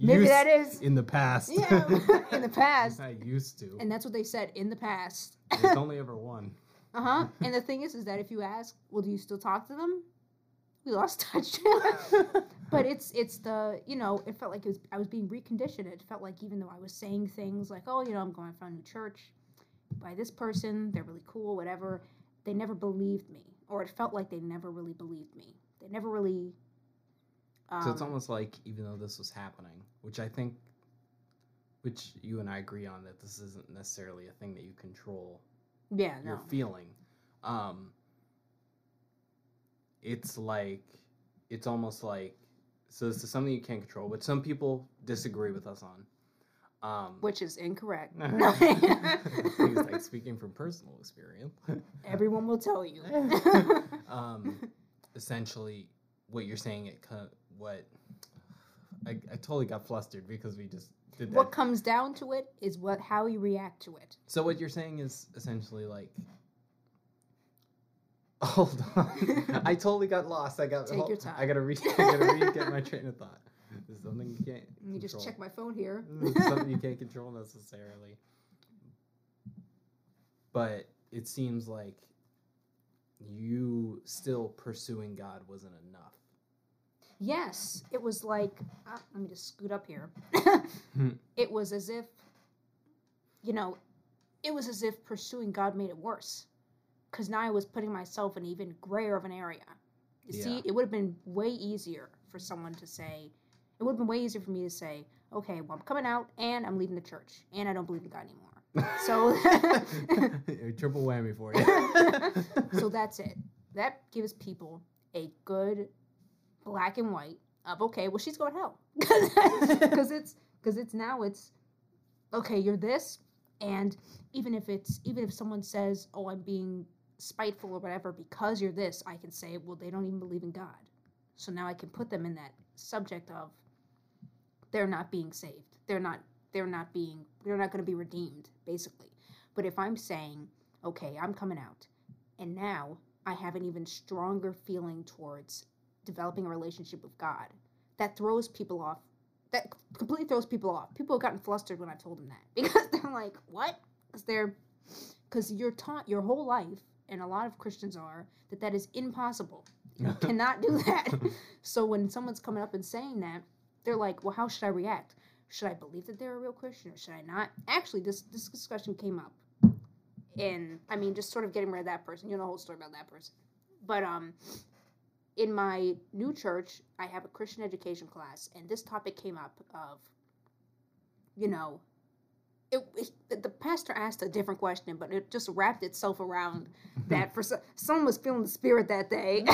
maybe Used that is in the past. yeah in the past I used to. and that's what they said in the past It's only ever one. Uh-huh. And the thing is is that if you ask well do you still talk to them? We lost touch. But it's it's the you know it felt like it was i was being reconditioned. It felt like even though i was saying things like oh you know i'm going to a new church by this person. They're really cool whatever they never believed me. Or it felt like they never really believed me. They never really um, so it's almost like even though this was happening, which I think, which you and I agree on that this isn't necessarily a thing that you control. Yeah no You're feeling. Um, it's like, it's almost like, so this is something you can't control, which some people disagree with us on. Um, which is incorrect He's like speaking from personal experience. everyone will tell you um, essentially, what you're saying, it what I, I totally got flustered because we just did that. what comes down to it is what how you react to it so what you're saying is essentially like. Hold on, I totally got lost. I got Take hold- your time. I gotta read. I gotta read. Get my train of thought. This is something you can't. let me just check my phone here something you can't control necessarily. But it seems like you still pursuing God wasn't enough. Yes, it was like, uh, let me just scoot up here. it was as if, you know, it was as if pursuing God made it worse. Because now I was putting myself in even grayer of an area. You Yeah. see, it would have been way easier for someone to say, it would have been way easier for me to say, okay, well, I'm coming out and I'm leaving the church and I don't believe in God anymore. So- triple whammy for you. so that's it. That gives people a good black and white of okay, well she's going to hell because it's because it's now it's okay. You're this, and even if it's even if someone says, oh, I'm being spiteful or whatever because you're this, I can say, well, they don't even believe in God. So now I can put them in that subject of they're not being saved. They're not they're not being they're not going to be redeemed basically. But if I'm saying, okay, I'm coming out and now I have an even stronger feeling towards developing a relationship with God, that throws people off. That completely throws people off. People have gotten flustered when I've told them that because they're like, "What?" Because they're because you're taught your whole life, and a lot of Christians are that that is impossible. You cannot do that. so when someone's coming up and saying that, they're like, "Well, how should I react? Should I believe that they're a real Christian, or should I not?" Actually, this this discussion came up, and I mean, just sort of getting rid of that person. You know the whole story about that person, but um, in my new church, I have a Christian education class, and this topic came up of, you know, it, it the pastor asked a different question, but it just wrapped itself around that for some, someone was feeling the spirit that day,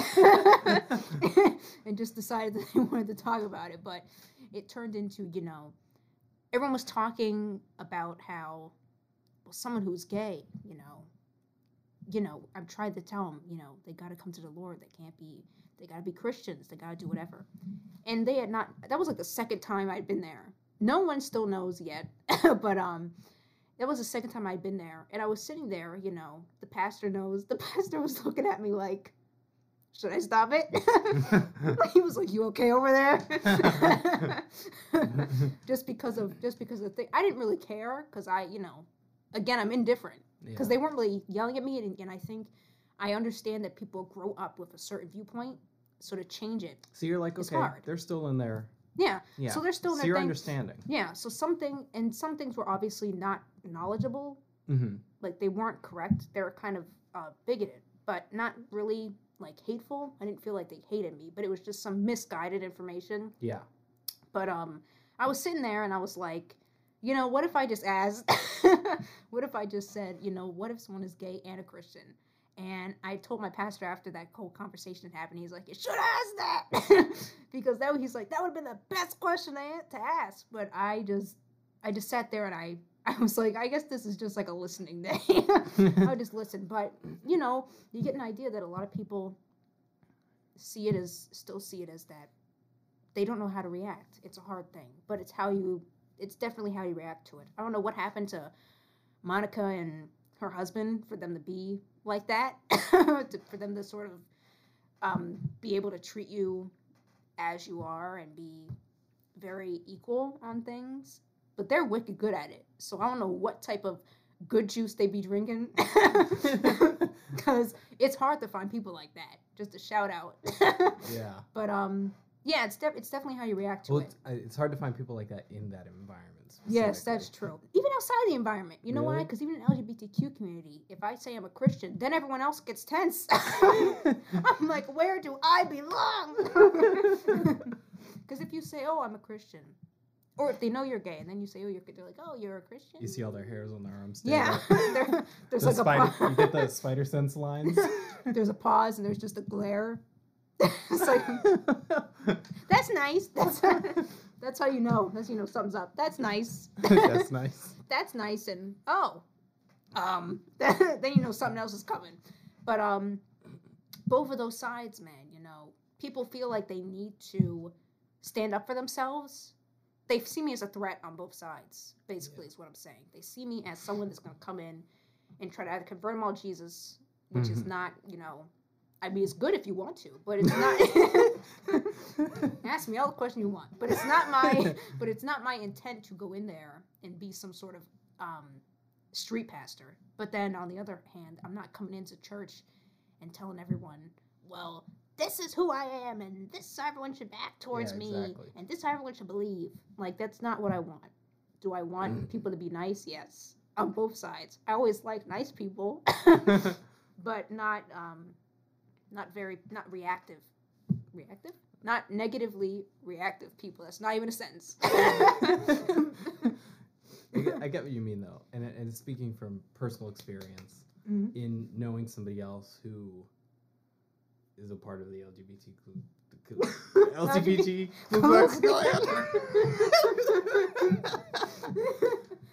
and just decided that they wanted to talk about it. But it turned into, you know, everyone was talking about how, well, someone who's gay, you know, you know, I've tried to tell them, you know, they got to come to the Lord. They can't be, they got to be Christians. They got to do whatever. And they had not, that was like the second time I'd been there. No one still knows yet, but um, that was the second time I'd been there. And I was sitting there, you know, the pastor knows. The pastor was looking at me like, should I stop it? he was like, "You okay over there?" just because of just because of the thing, I didn't really care because I, you know, again, I'm indifferent because they weren't really yelling at me, and, and I think I understand that people grow up with a certain viewpoint, so to change it, So you're like, okay, hard. they're still in there. yeah. Yeah. So they're still in so you're understanding. Yeah. So something and some things were obviously not knowledgeable, Mm-hmm. like they weren't correct. They were kind of uh, bigoted, but not really like hateful. I didn't feel like they hated me, but it was just some misguided information. Yeah. But um, I was sitting there and I was like, you know, what if I just asked? what if I just said, you know, what if someone is gay and a Christian? And I told my pastor after that whole conversation happened, he's like, you should ask that because that he's like that would have been the best question to ask. But I just, I just sat there and I, I was like, I guess this is just like a listening day. I just listen, but you know, you get an idea that a lot of people see it as still see it as that they don't know how to react. It's a hard thing, but it's how you it's definitely how you react to it. I don't know what happened to Monica and her husband for them to be like that, to, for them to sort of um, be able to treat you as you are and be very equal on things. But they're wicked good at it. So I don't know what type of good juice they be drinking. Because it's hard to find people like that. Just a shout out. yeah. But um, yeah, it's def- it's definitely how you react to Well, it. it's, I- it's hard to find people like that in that environment. Yes, that's true. Even outside the environment, you know why? Because even in LGBTQ community, if I say I'm a Christian, then everyone else gets tense. I'm like, where do I belong? Because if you say, "Oh, I'm a Christian," or if they know you're gay, and then you say, "Oh, you're," they're like, "Oh, you're a Christian." You see all their hairs on their arms. Yeah, there's The like spider, a pause. you get the spider sense lines. there's a pause, and there's just a glare. It's like that's nice. That's that's how you know. That's you know something's up. That's nice. that's nice. that's nice and oh um then you know something else is coming but um both of those sides man you know people feel like they need to stand up for themselves they see me as a threat on both sides basically is what i'm saying they see me as someone that's going to come in and try to either convert them all to jesus which is Mhm. not you know i mean it's good if you want to but it's not ask me all the question you want but it's not my but it's not my intent to go in there and be some sort of um, street pastor. But then on the other hand, I'm not coming into church and telling everyone, well, this is who I am, and this is how everyone should act towards Yeah, me, and this is how everyone should believe. Like that's not what I want. Do I want people to be nice? Yes, on both sides. I always like nice people, but not um, not very not reactive. Reactive? Not negatively reactive people. That's not even a sentence. I, get, I get what you mean though, and and speaking from personal experience Mhm. in knowing somebody else who is a part of the LGBT clu- LGBT Ku Klux Klan.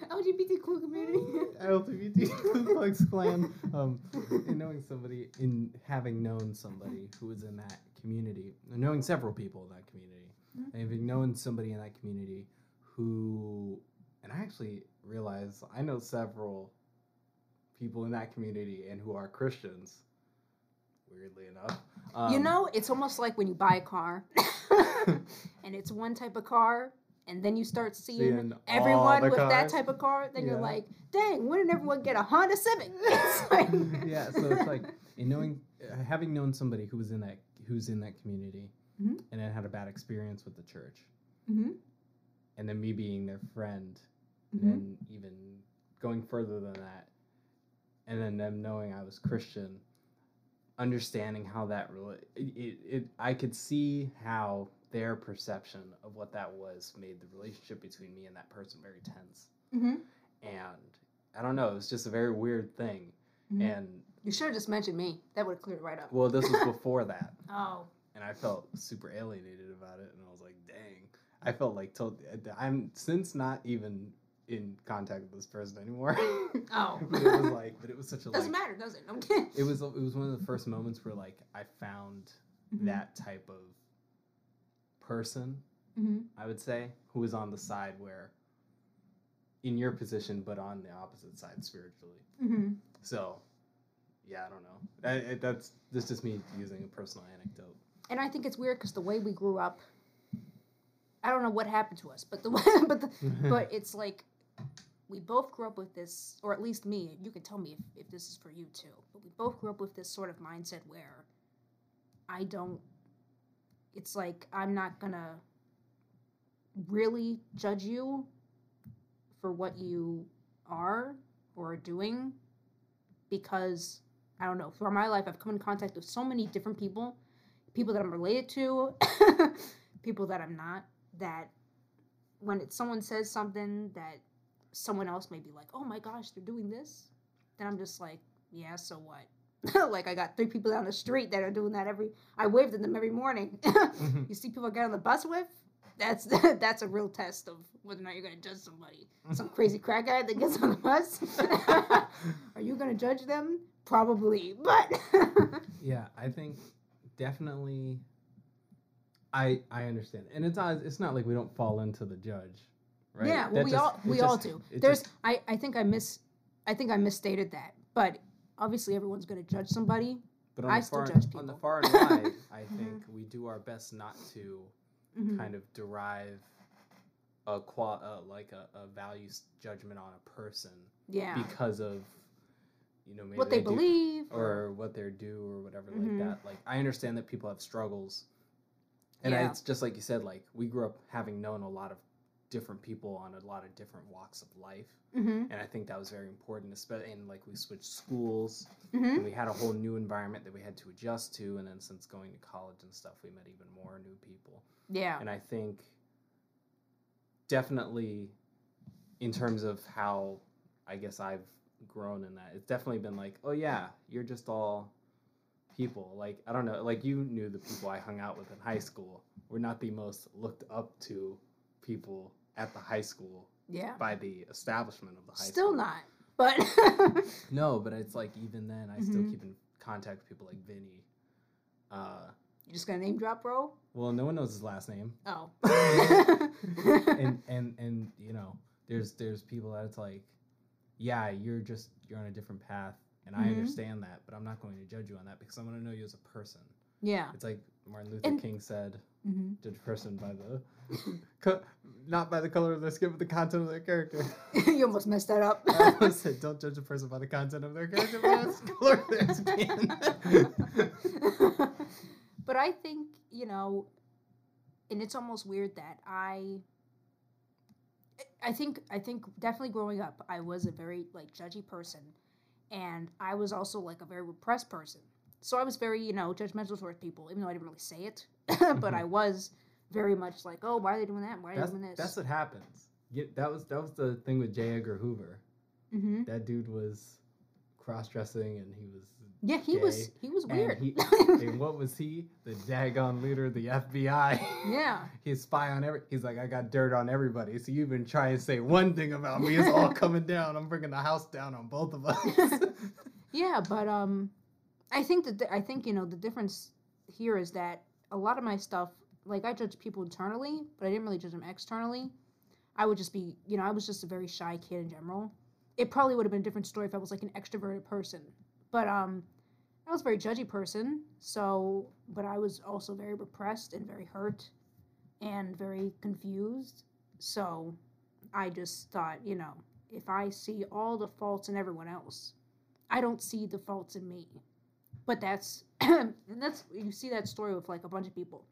LGBTQ community. LGBT Ku Klux Klan. Um, in knowing somebody, in having known somebody who was in that community, knowing several people in that community, Mhm. and having known somebody in that community who, and I actually realize I know several people in that community and who are Christians. Weirdly enough, you Um, know, it's almost like when you buy a car, and it's one type of car, and then you start seeing, seeing everyone with that type of car. Then you're like, dang, when did everyone get a Honda Civic? Like, yeah, so it's like in knowing, uh, having known somebody who was in that who's in that community, Mhm. and then had a bad experience with the church, Mhm, and then me being their friend, mhm. and even going further than that, and then them knowing I was Christian, understanding how that really, it, it, it I could see how their perception of what that was made the relationship between me and that person very tense, Mhm, and I don't know, it was just a very weird thing, mhm. and you should have just mentioned me. That would have cleared it right up. well, this was before that. Oh, and I felt super alienated about it, and I was like, "Dang!" I felt like told I'm since not even in contact with this person anymore. Oh. but it was like, but it was such a doesn't like, matter, does it? I'm kidding. it was it was one of the first moments where like I found Mhm, that type of person, mhm. I would say, who is on the side where, in your position, but on the opposite side spiritually. Mhm. So, yeah, I don't know. I, I, that's this is just me using a personal anecdote. And I think it's weird because the way we grew up, I don't know what happened to us, but the way, but the, but it's like we both grew up with this, or at least me. You can tell me if, if this is for you too. But we both grew up with this sort of mindset where I don't. It's like I'm not gonna really judge you for what you are or are doing because I don't know. For my life, I've come in contact with so many different people, people that I'm related to, people that I'm not. That when someone says something that someone else may be like, "Oh my gosh, they're doing this," then I'm just like, "Yeah, so what?" like I got three people down the street that are doing that every. I waved at them every morning. Mm-hmm. you see people I get on the bus with. That's that's a real test of whether or not you're gonna judge somebody. Mm-hmm. Some crazy crack guy that gets on the bus. are you gonna judge them? Probably, but Yeah, I think definitely. I I understand, and it's not it's not like we don't fall into the judge, right? yeah, well, we just- all we all do. There's just- I I think I miss I think I misstated that, but obviously everyone's gonna judge somebody. but on I still judge people. on the far and wide, I think we do our best not to Mhm. kind of derive a qual uh, like a, a value judgment on a person Yeah, because of you know maybe what they, do- believe or what they're do or whatever Mhm. like that. Like I understand that people have struggles, and Yeah. it's just like you said. Like we grew up having known a lot of different people on a lot of different walks of life, hmm and I think that was very important. Especially and like we switched schools, hmm and we had a whole new environment that we had to adjust to, and then since going to college and stuff, we met even more new people. yeah, And I think definitely in terms of how I guess I've grown in that, it's definitely been like, oh yeah, you're just all people. Like, I don't know, like you knew the people I hung out with in high school. We're not the most looked up to people at the high school yeah. by the establishment of the high Still school. Still not, but No, but it's like even then I still Mhm. keep in contact with people like Vinny. Uh you just gonna name drop, bro? well no one knows his last name. Oh. and and and you know there's there's people that it's like yeah you're just you're on a different path and i Mhm. understand that but i'm not going to judge you on that because i want to know you as a person yeah. it's like martin luther And- king said hmm judge a person by the co- not by the color of their skin but the content of their character you almost messed that up. i said don't judge a person by the content of their character but the color of their skin but I think, you know, and it's almost weird that I I think I think definitely growing up I was a very like judgy person and I was also like a very repressed person. So I was very, you know, judgmental towards people, even though I didn't really say it. but I was very much like, oh, why are they doing that? Why are they doing this? that's what happens yeah, that was that was the thing with j edgar hoover hmm that dude was cross-dressing and he was Yeah, he was he was and weird. he- and what was he the daggone leader of the fbi yeah. he's spy on every he's like i got dirt on everybody so you've been trying to say one thing about me it's all coming down i'm bringing the house down on both of us Yeah, but um, I think that the, I think you know the difference here is that a lot of my stuff, like I judge people internally, but I didn't really judge them externally. I would just be, you know, I was just a very shy kid in general. It probably would have been a different story if I was like an extroverted person. But um I was a very judgy person, so but I was also very repressed and very hurt and very confused. So I just thought, you know, if I see all the faults in everyone else, I don't see the faults in me. But that's and that's you see that story with like a bunch of people.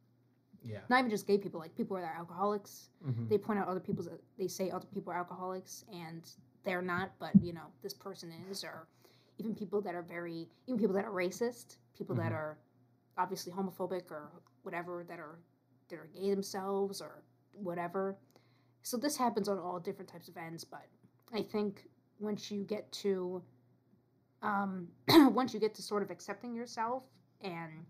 Yeah. Not even just gay people, like people that are alcoholics. Mhm. They point out other people's they say other people are alcoholics and they're not, but you know, this person is or even people that are very even people that are racist, people that Mhm. are obviously homophobic or whatever that are that are gay themselves or whatever. So this happens on all different types of ends, but I think once you get to um, once you get to sort of accepting yourself and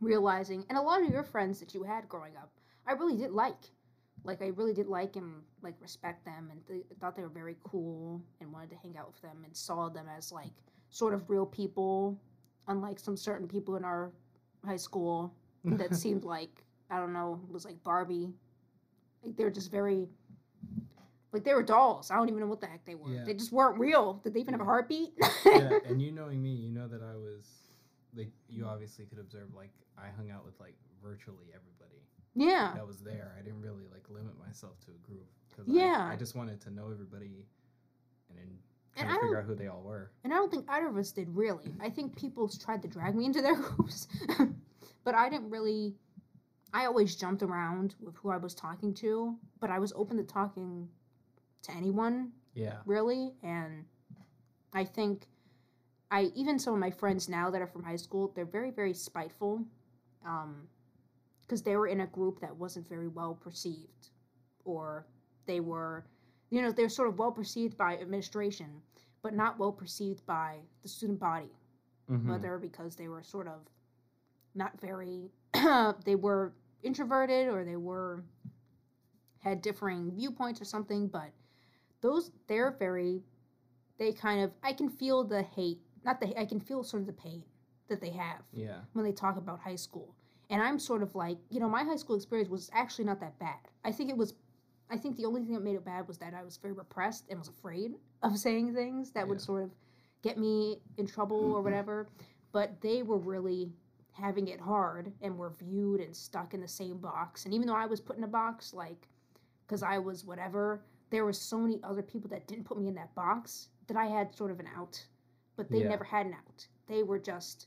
realizing, and a lot of your friends that you had growing up, I really did like. Like I really did like and like respect them, and th- thought they were very cool, and wanted to hang out with them, and saw them as like sort of real people, unlike some certain people in our high school that seemed like I don't know, was like Barbie. Like they're just very like they were dolls. I don't even know what the heck they were. Yeah. They just weren't real. Did they even have a heartbeat? yeah, and you knowing me, you know that I was like you obviously could observe like I hung out with like virtually everybody yeah. that was there. I didn't really like limit myself to a group because Yeah. I, I just wanted to know everybody and then And I figure out who they all were. And I don't think either of us did really. I think people tried to drag me into their groups, but I didn't really. I always jumped around with who I was talking to, but I was open to talking to anyone Yeah. really and i think i even some of my friends now that are from high school they're very very spiteful um because they were in a group that wasn't very well perceived or they were you know they're sort of well perceived by administration but not well perceived by the student body Mhm. whether because they were sort of not very they were introverted or they were had differing viewpoints or something but those they're very they kind of i can feel the hate not the i can feel sort of the pain that they have Yeah. when they talk about high school. And i'm sort of like you know my high school experience was actually not that bad. I think it was i think the only thing that made it bad was that i was very repressed and was afraid of saying things that would sort of get me in trouble or mm-hmm. whatever. But they were really having it hard and were viewed and stuck in the same box. And even though i was put in a box like because i was whatever there were so many other people that didn't put me in that box that i had sort of an out but they Yeah. never had an out they were just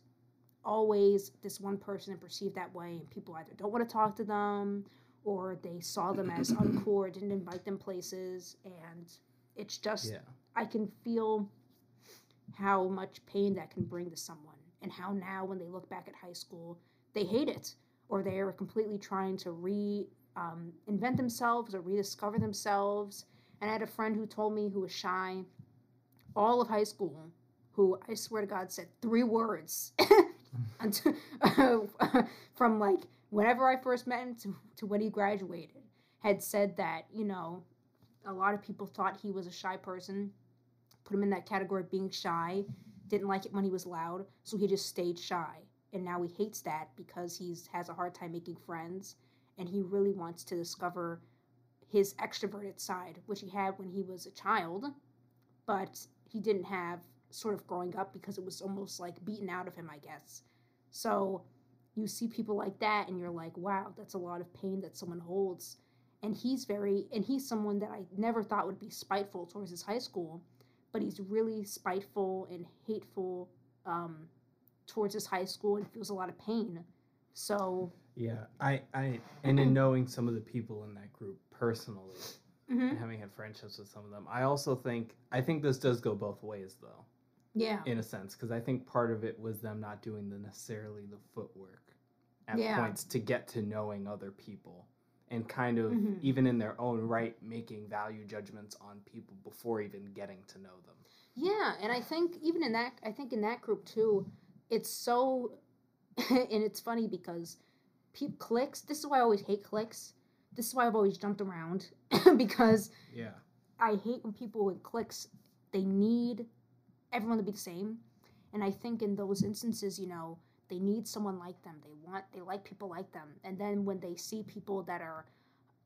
always this one person and perceived that way and people either don't want to talk to them or they saw them as uncool or didn't invite them places and it's just Yeah. i can feel how much pain that can bring to someone and how now when they look back at high school they hate it or they are completely trying to re um, invent themselves or rediscover themselves. And i had a friend who told me who was shy all of high school who i swear to god said three words from like whenever i first met him to, to when he graduated had said that you know a lot of people thought he was a shy person put him in that category of being shy didn't like it when he was loud so he just stayed shy. And now he hates that because he's has a hard time making friends and he really wants to discover his extroverted side which he had when he was a child but he didn't have sort of growing up because it was almost like beaten out of him i guess. So you see people like that and you're like wow that's a lot of pain that someone holds. And he's very and he's someone that i never thought would be spiteful towards his high school but he's really spiteful and hateful um, towards his high school and feels a lot of pain. So Yeah. I I and in knowing some of the people in that group personally mhm, and having had friendships with some of them, I also think I think this does go both ways though. yeah in a sense because i think part of it was them not doing the necessarily the footwork at Yeah. points to get to knowing other people and kind of Mhm. even in their own right making value judgments on people before even getting to know them Yeah, and I think even in that, I think in that group too, it's so, and it's funny because peop cliques. This is why I always hate cliques. This is why I've always jumped around because yeah I hate when people with cliques they need everyone to be the same, and I think in those instances, you know, they need someone like them. They want they like people like them, and then when they see people that are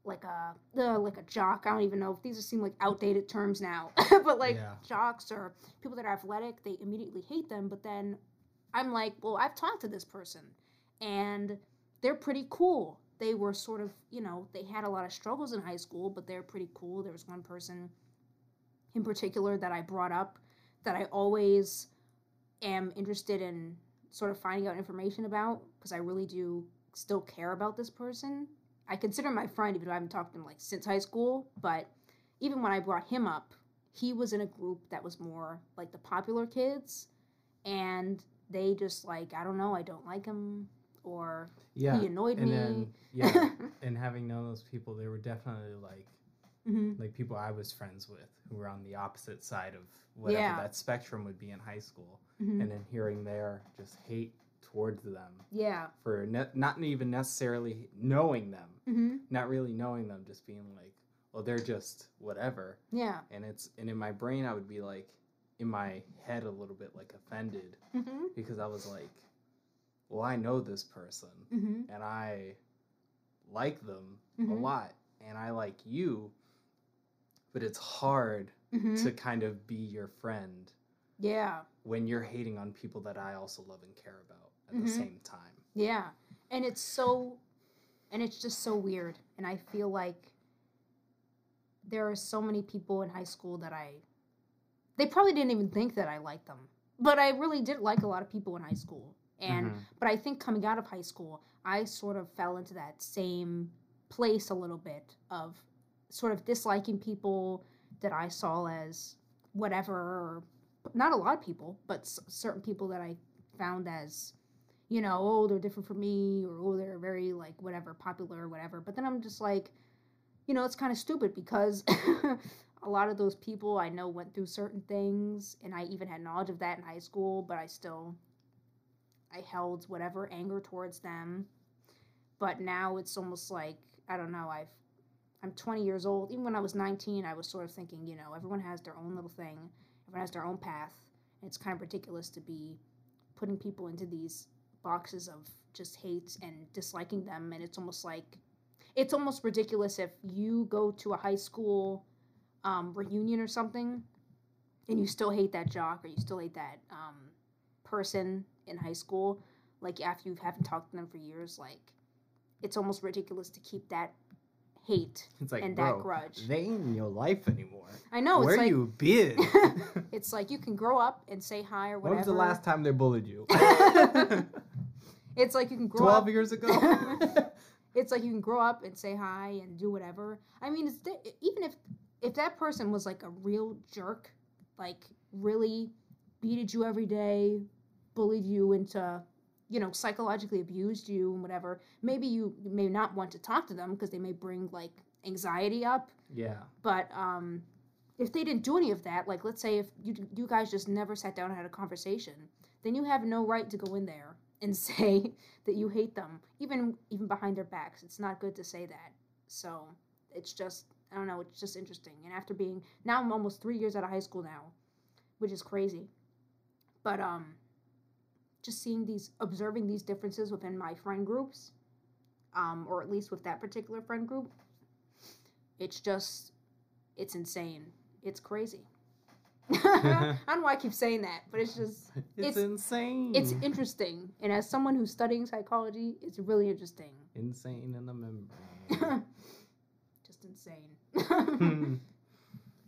like a uh, like a jock. I don't even know if these seem like outdated terms now, but like Yeah. jocks or people that are athletic, they immediately hate them. But then I'm like, well, I've talked to this person, and they're pretty cool. They were sort of, you know, they had a lot of struggles in high school, but they're pretty cool. There was one person in particular that I brought up that I always am interested in sort of finding out information about because I really do still care about this person. I consider my friend even though I haven't talked to him like since high school, but even when I brought him up, he was in a group that was more like the popular kids and they just like I don't know, I don't like him or Yeah. he annoyed and me. then yeah, and having known those people, they were definitely like hmm like people I was friends with who were on the opposite side of whatever Yeah. that spectrum would be in high school, hmm and then hearing their just hate towards them Yeah. for ne- not even necessarily knowing them, hmm not really knowing them, just being like, well, they're just whatever, Yeah. and it's and in my brain I would be like, in my head a little bit like offended hmm because I was like, well, I know this person hmm and I like them a Mhm. lot and I like you, but it's hard hmm to kind of be your friend Yeah. when you're hating on people that I also love and care about at the Mhm. same time. Yeah. And it's so and it's just so weird. And I feel like there are so many people in high school that I they probably didn't even think that I liked them. But I really did like a lot of people in high school. And Mhm. but I think coming out of high school, I sort of fell into that same place a little bit of sort of disliking people that I saw as whatever, or not a lot of people, but s- certain people that I found as, you know, oh, they're different from me, or oh, they're very like whatever, popular or whatever. But then I'm just like, you know, it's kind of stupid because a lot of those people I know went through certain things, and I even had knowledge of that in high school, but I still I held whatever anger towards them. But now it's almost like I don't know. I've I'm 20 years old. Even when I was 19, I was sort of thinking, you know, everyone has their own little thing. Everyone has their own path. And it's kind of ridiculous to be putting people into these boxes of just hate and disliking them. And it's almost like it's almost ridiculous if you go to a high school um, reunion or something, and you still hate that jock or you still hate that um, person in high school, like after you haven't talked to them for years, like it's almost ridiculous to keep that hate like, and that grudge. they ain't in your life anymore. I know it's Where like you been? it's like you can grow up and say hi or whatever. when was the last time they bullied you? It's like you can grow Twelve up. years ago. It's like you can grow up and say hi and do whatever. I mean, it's di- even if if that person was like a real jerk, like really beated you every day, bullied you into, you know, psychologically abused you and whatever. Maybe you may not want to talk to them because they may bring like anxiety up. yeah. But um, if they didn't do any of that, like let's say if you you guys just never sat down and had a conversation, then you have no right to go in there and say that you hate them, even even behind their backs. It's not good to say that. So it's just I don't know. It's just interesting. And after being now I'm almost three years out of high school now, which is crazy. But um, just seeing these, observing these differences within my friend groups, um, or at least with that particular friend group, it's just it's insane. It's crazy. I don't know why I keep saying that, but it's just It's, It's- insane. it's interesting. And as someone who's studying psychology, it's really interesting. insane in the membrane. just insane.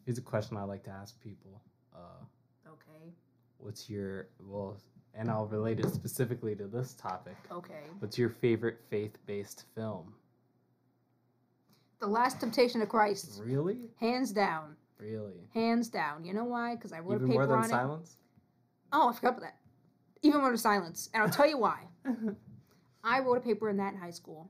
Here's a question I like to ask people. Uh, okay. what's your well, and I'll relate it specifically to this topic. Okay. What's your favorite faith-based film? The Last Temptation of Christ, Really? hands down, Really? hands down. You know why? Because I wrote Even a paper more than on it. Silence? Oh, I forgot about that. Even more to silence, and I'll tell you why. I wrote a paper in that in high school,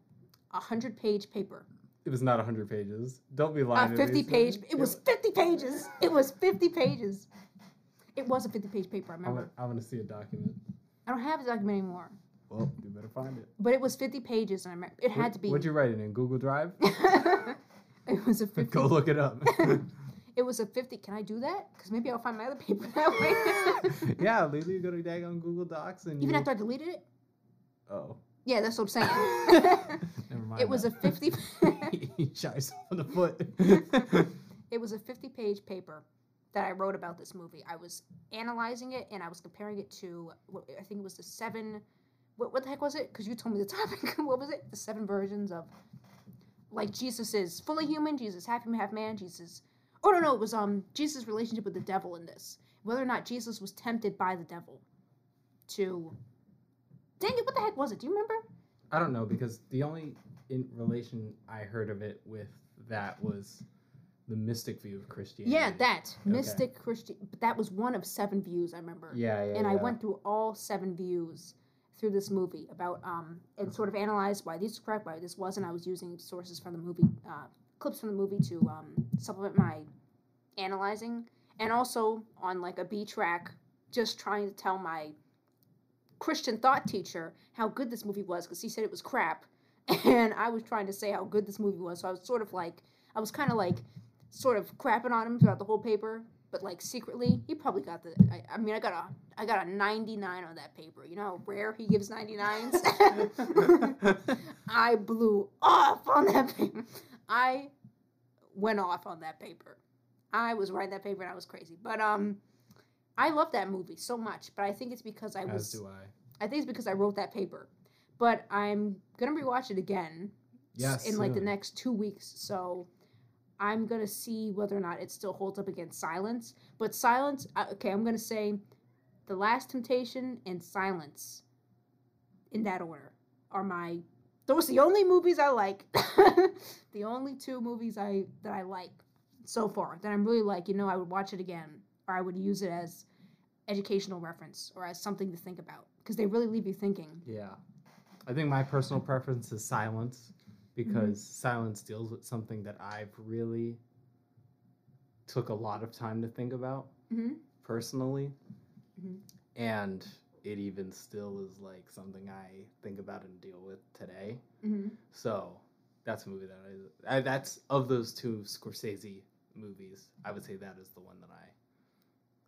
a hundred page paper. It was not 100 pages. Don't be A lying. to me. 50 page. It was 50 pages. It was 50 pages. It was a 50 page paper, I remember. I want to see a document. I don't have a document anymore. Well, you better find it. But it was 50 pages, and I remember it had to be. What'd you write it in Google Drive? it was a 50. Go look it up. It was a 50. Can I do that? Because maybe I'll find my other paper that way. yeah, Lily, you go to dag on Google Docs and Even you. after I deleted it? oh. Yeah, that's what I'm saying. Never mind. It was a that. 50 he shot himself in the foot. It was a 50 page paper that I wrote about this movie. I was analyzing it and I was comparing it to, I think it was the seven, what, what the heck was it? Because you told me the topic. what was it? The seven versions of, like, Jesus is fully human, Jesus half human, half man, Jesus. Oh, no, no, it was um Jesus' relationship with the devil in this. Whether or not Jesus was tempted by the devil to. Dang it, what the heck was it? Do you remember? I don't know because the only in relation I heard of it with that was the mystic view of Christianity. Yeah, that. Mystic Christian. But that was one of seven views I remember. Yeah, yeah. and I went through all seven views through this movie about um and sort of analyzed why these were correct, why this wasn't. I was using sources from the movie, uh, clips from the movie to um, supplement my analyzing, and also on like a B track, just trying to tell my Christian thought teacher how good this movie was because he said it was crap, and I was trying to say how good this movie was. So I was sort of like, I was kind of like, sort of crapping on him throughout the whole paper, but like secretly, he probably got the. I, I mean, I got a, I got a ninety nine on that paper. You know how rare he gives ninety nines. I blew off on that paper. I went off on that paper. I was writing that paper and I was crazy. But um, I love that movie so much. But I think it's because I As was. do I. I think it's because I wrote that paper. But I'm gonna rewatch it again Yes. in like the next two weeks. So I'm gonna see whether or not it still holds up against Silence. But Silence, uh, okay, I'm gonna say The Last Temptation and Silence, in that order, are my. Those are the only movies I like. the only two movies I that I like so far that I'm really like. You know, I would watch it again, or I would use it as educational reference or as something to think about because they really leave you thinking. Yeah. I think my personal preference is silence because silence deals with something that I've really took a lot of time to think about Mm-hmm. personally. Mhm. And it even still is like something I think about and deal with today. Mm-hmm. So that's a movie that I, I that's of those two Scorsese movies, I would say that is the one that I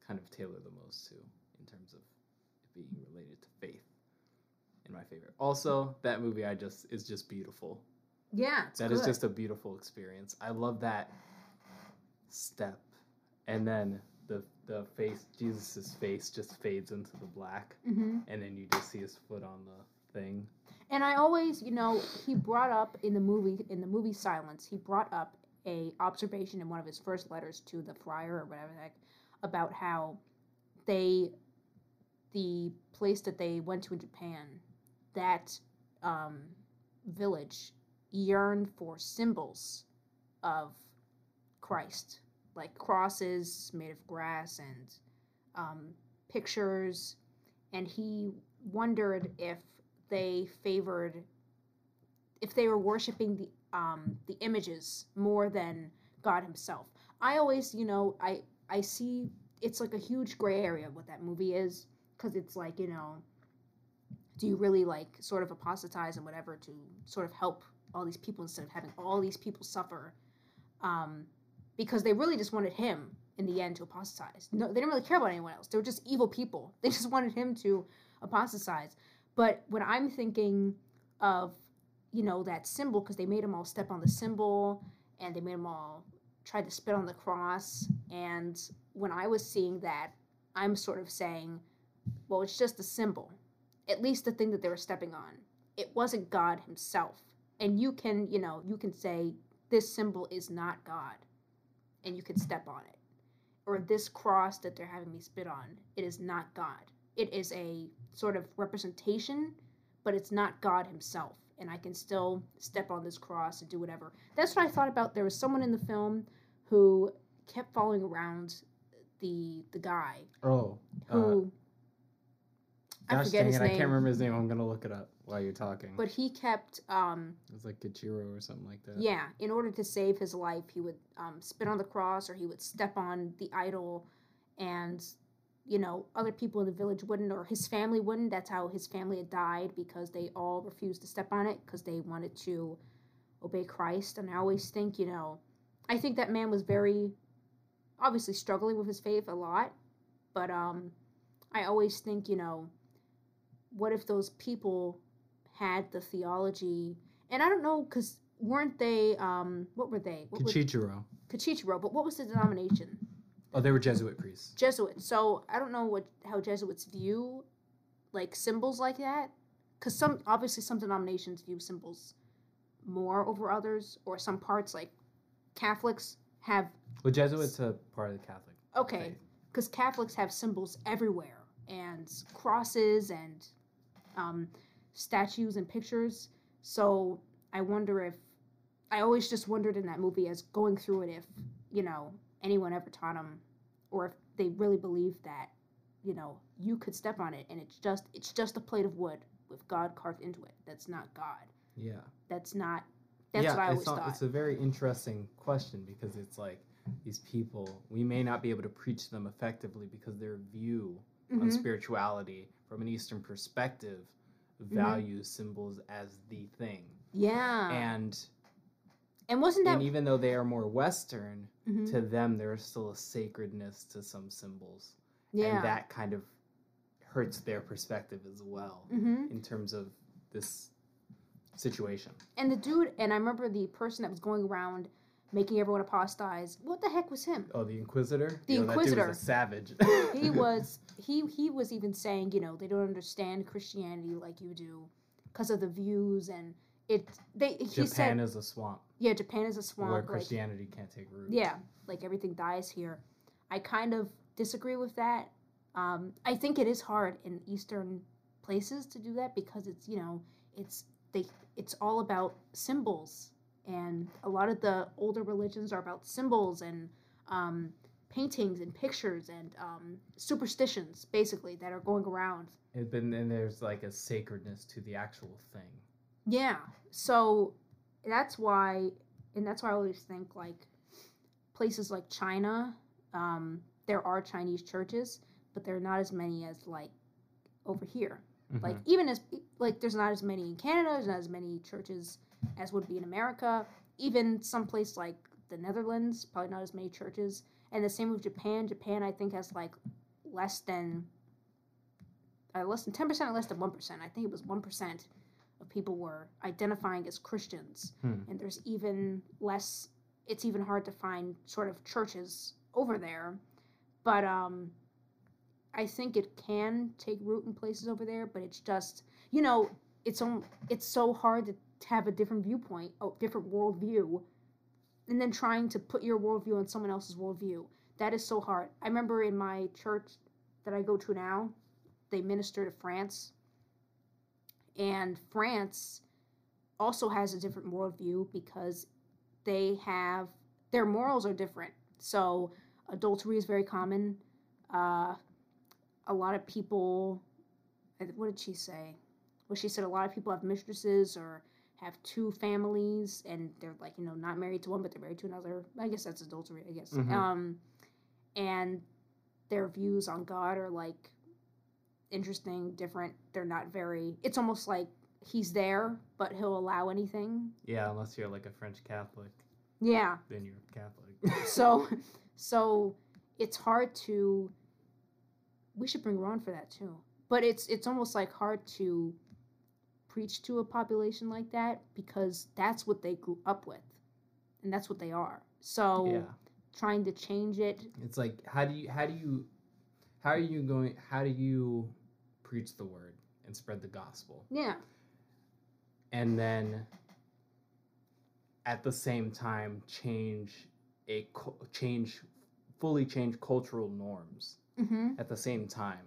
kind of tailor the most to in terms of it being related to faith. And my favorite. Also, that movie I just is just beautiful. Yeah, That is good. just a beautiful experience. I love that step. And then the the face Jesus's face just fades into the black Mm-hmm. and then you just see his foot on the thing. And I always, you know, he brought up in the movie in the movie Silence, he brought up a observation in one of his first letters to the friar or whatever the heck about how they the place that they went to in Japan, that um, village yearned for symbols of Christ, like crosses made of grass and um, pictures, and he wondered if they favored if they were worshiping the um the images more than God himself. I always, you know, I I see it's like a huge gray area what that movie is cuz it's like, you know, do you really like sort of apostatize and whatever to sort of help all these people instead of having all these people suffer um because they really just wanted him in the end to apostatize. No, they didn't really care about anyone else. They were just evil people. They just wanted him to apostatize. But when I'm thinking of, you know, that symbol, because they made them all step on the symbol and they made them all try to spit on the cross. And when I was seeing that, I'm sort of saying, well, it's just a symbol. At least the thing that they were stepping on. It wasn't God Himself. And you can, you know, you can say, this symbol is not God. And you can step on it. Or this cross that they're having me spit on, it is not God. It is a sort of representation, but it's not God Himself. And I can still step on this cross and do whatever. That's what I thought about. There was someone in the film who kept following around the the guy Oh, uh, who I forget his it, name. I can't remember his name. I'm gonna look it up while you're talking. but he kept um it's like Gachiro or something like that. yeah in order to save his life he would um, spit on the cross or he would step on the idol and you know other people in the village wouldn't or his family wouldn't that's how his family had died because they all refused to step on it because they wanted to obey christ and i always think you know i think that man was very obviously struggling with his faith a lot but um i always think you know what if those people had the theology And I don't know because weren't they? Um, what were they? What were, Kichijiro, but what was the denomination? Oh, they were Jesuit priests. Jesuits. So I don't know what how Jesuits view like symbols like that, because some obviously some denominations view symbols more over others, or some parts like Catholics have Well, Jesuits are part of the Catholic. okay, because Catholics have symbols everywhere and crosses and um, statues and pictures. So I wonder if I always just wondered in that movie as going through it if you know anyone ever taught them, or if they really believed that you know you could step on it and it's just it's just a plate of wood with God carved into it. That's not God. Yeah. That's not. That's yeah, what I always it's, not- thought. it's a very interesting question because it's like these people, we may not be able to preach them effectively because their view on Mhm. spirituality from an Eastern perspective Mm-hmm. symbols as the thing. Yeah. And, And wasn't that and even though they are more Western, Mhm. to them there is still a sacredness to some symbols. yeah? And that kind of hurts their perspective as well hmm in terms of this situation. And the dude, and I remember the person that was going around making everyone apostatize. What the heck was him? Oh, the Inquisitor? The Yo, That dude Inquisitor. was savage. He was he he was even saying, you know, they don't understand Christianity like you do because of the views and it. They he Japan said, is a swamp yeah, Japan is a where swamp. Like, Christianity can't take root. yeah, like everything dies here. I kind of disagree with that. Um, I think it is hard in Eastern places to do that because it's you know it's they it's all about symbols and a lot of the older religions are about symbols and um, paintings and pictures and um, superstitions basically that are going around. And then and there's like a sacredness to the actual thing. Yeah, so that's why, and that's why I always think like places like China, um, there are Chinese churches, but there are not as many as like over here. Like Mhm. even as like there's not as many in Canada, there's not as many churches as would be in America. Even someplace like the Netherlands, probably not as many churches. And the same with Japan. Japan, I think, has like less than uh, less than ten percent or less than one percent. I think it was one percent of people were identifying as Christians, Hmm. and there's even less. It's even hard to find sort of churches over there, but um, I think it can take root in places over there. But it's just you know it's on. It's so hard to, to have a different viewpoint, a different worldview, and then trying to put your worldview on someone else's worldview. That is so hard. I remember in my church that I go to now, they minister to France. And France also has a different worldview because they have their morals are different. So adultery is very common. Uh, a lot of people, what did she say? Well, she said a lot of people have mistresses or have two families and they're like you know not married to one but they're married to another. I guess that's adultery. I guess. Mhm. Um, and their views on God are like interesting, different. They're not very. It's almost like he's there, but he'll allow anything. Yeah, unless you're like a French Catholic, Yeah. then you're Catholic. So, so it's hard to. We should bring Ron for that too. But it's it's almost like hard to preach to a population like that because that's what they grew up with, and that's what they are. So yeah. trying to change it, It's like how do you how do you how are you going how do you preach the word and spread the gospel? yeah, and then at the same time change a change fully change cultural norms mm-hmm. at the same time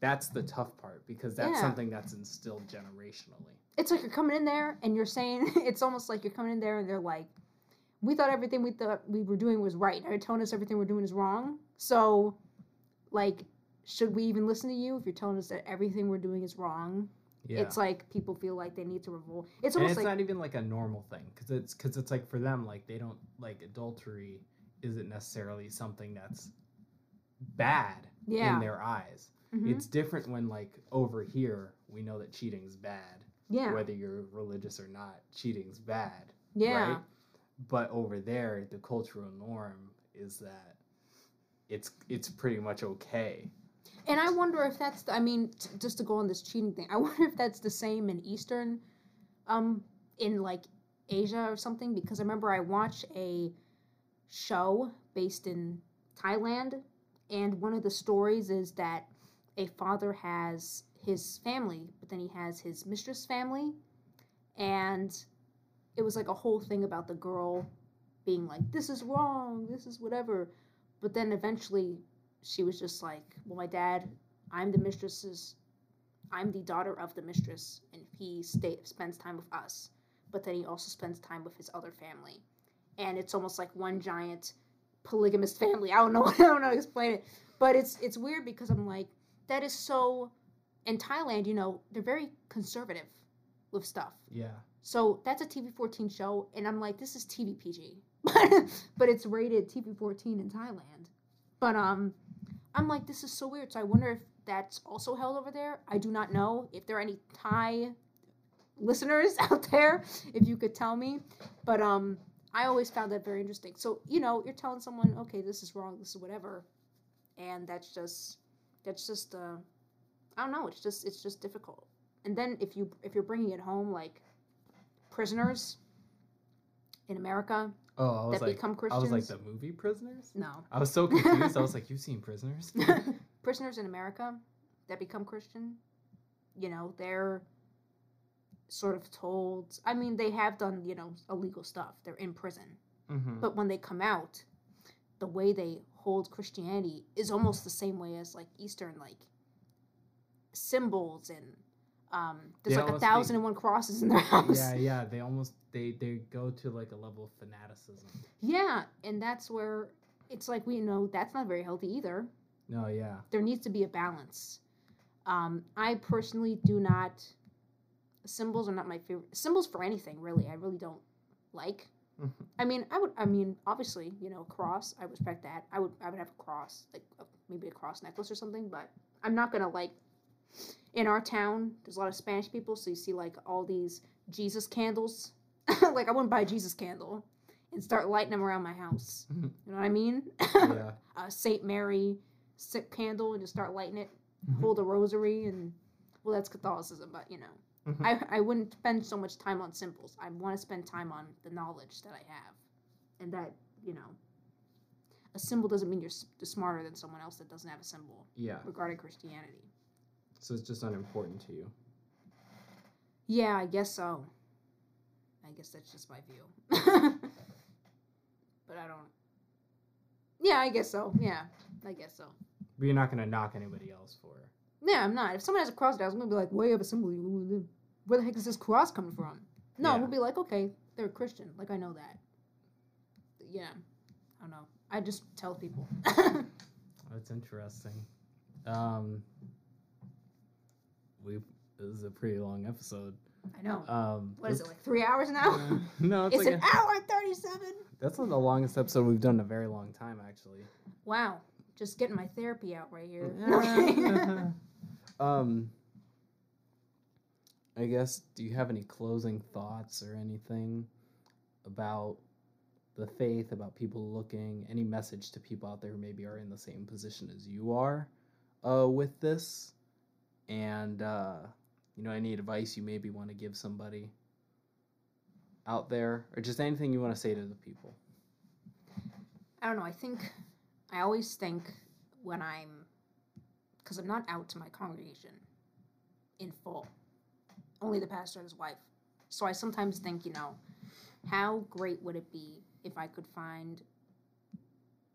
that's the tough part because that's Yeah. something that's instilled generationally. It's like you're coming in there and you're saying it's almost like you're coming in there and they're like we thought everything we thought we were doing was right. You're telling us everything we're doing is wrong. So like should we even listen to you if you're telling us that everything we're doing is wrong? Yeah. It's like people feel like they need to revolt it's and almost it's like not even like a normal thing because it's because it's like for them like they don't like adultery isn't necessarily something that's bad yeah. in their eyes mhm, it's different when like over here we know that cheating's bad yeah whether you're religious or not, cheating's bad. yeah Right? But over there, the cultural norm is that it's it's pretty much okay. and i wonder if that's the, i mean t- just to go on this cheating thing i wonder if that's the same in eastern um in like Asia or something because I remember I watched a show based in Thailand and one of the stories is that a father has his family but then he has his mistress family. And it was like a whole thing about the girl being like this is wrong this is whatever. But then eventually she was just like well my dad i'm the mistress's i'm the daughter of the mistress and he stay, spends time with us. But then he also spends time with his other family. And it's almost like one giant polygamous family. I don't know i don't know how to explain it. But it's it's weird because i'm like that is so in thailand you know they're very conservative with stuff Yeah. so that's a TV 14 show, and I'm like, this is TV PG, but it's rated TV 14 in Thailand. But um, I'm like, this is so weird. So I wonder if that's also held over there. I do not know if there are any Thai listeners out there. If you could tell me, but um, I always found that very interesting. So you know, you're telling someone, okay, this is wrong, this is whatever, and that's just that's just uh, I don't know. It's just it's just difficult. And then if you if you're bringing it home like prisoners in America Oh, I was that like, become I was like the movie Prisoners. no. I was so confused. I was like, you've seen Prisoners? prisoners in America that become Christian, you know, they're sort of told. I mean, they have done, you know, illegal stuff. They're in prison. mm-hmm. But when they come out, the way they hold Christianity is almost the same way as like Eastern like symbols and um there's They like a thousand and one crosses in their house. Yeah, yeah. They almost they they go to like a level of fanaticism. Yeah, and that's where it's like we know that's not very healthy either. No, yeah. There needs to be a balance. Um, I personally do not. Symbols are not my favorite. Symbols for anything, really. I really don't like. I mean, I would. I mean, obviously, you know, cross. I respect that. I would. I would have a cross, like a, maybe a cross necklace or something. But I'm not gonna like. In our town, there's a lot of Spanish people, so you see like all these Jesus candles. like I wouldn't buy a Jesus candle and start lighting them around my house. Mhm. You know what I mean? Yeah. a Saint Mary sick candle and just start lighting it. Mhm. Hold a rosary and well, that's Catholicism, but you know, Mhm. I I wouldn't spend so much time on symbols. I want to spend time on the knowledge that I have, and that you know, a symbol doesn't mean you're s- smarter than someone else that doesn't have a symbol yeah. regarding Christianity. So it's just unimportant to you. Yeah, I guess so. I guess that's just my view. but I don't. Yeah, I guess so. Yeah, I guess so. But you're not gonna knock anybody else for Yeah, I'm not. If someone has a cross, I'm gonna be like, "Why you have a symbol? You- Where the heck is this cross coming from?" No, Yeah. we'll be like, "Okay, they're a Christian. Like I know that." Yeah, I don't know. I just tell people. That's interesting. Um, we this is a pretty long episode. I know. Um, What is it like three hours now? Uh, no, it's, it's like an a- hour and thirty-seven. that's not the longest episode we've done in a very long time, actually. Wow, just getting my therapy out right here. Um, I guess. Do you have any closing thoughts or anything about the faith? About people looking? Any message to people out there who maybe are in the same position as you are, uh, with this, and uh, you know, any advice you maybe want to give somebody out there, or just anything you want to say to the people. I don't know. I think I always think when I'm, because I'm not out to my congregation in full, only the pastor and his wife. So I sometimes think, you know, how great would it be if I could find,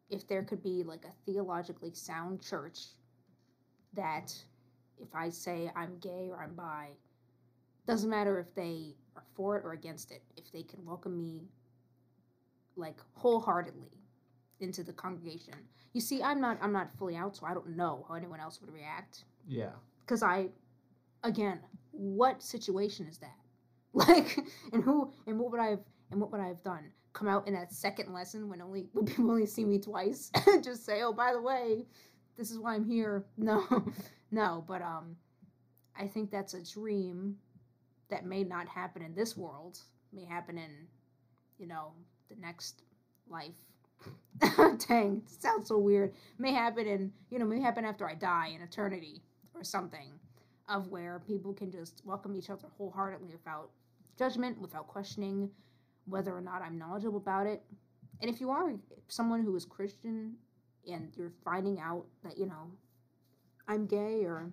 if there could be like a theologically sound church that if I say I'm gay or I'm bi, doesn't matter if they are for it or against it, if they can welcome me like wholeheartedly into the congregation. You see, I'm not I'm not fully out, so I don't know how anyone else would react. Yeah. Because I, again, what situation is that? Like, and who and what would I have and what would I have done? Come out in that second lesson when only when people only see me twice, just say, oh, by the way, this is why I'm here. No, no, but um, I think that's a dream that may not happen in this world. May happen in, you know, the next life. Dang, sounds so weird. May happen in, you know, may happen after I die in eternity or something, of where people can just welcome each other wholeheartedly without judgment, without questioning whether or not I'm knowledgeable about it. And if you are someone who is Christian and you're finding out that, you know, I'm gay or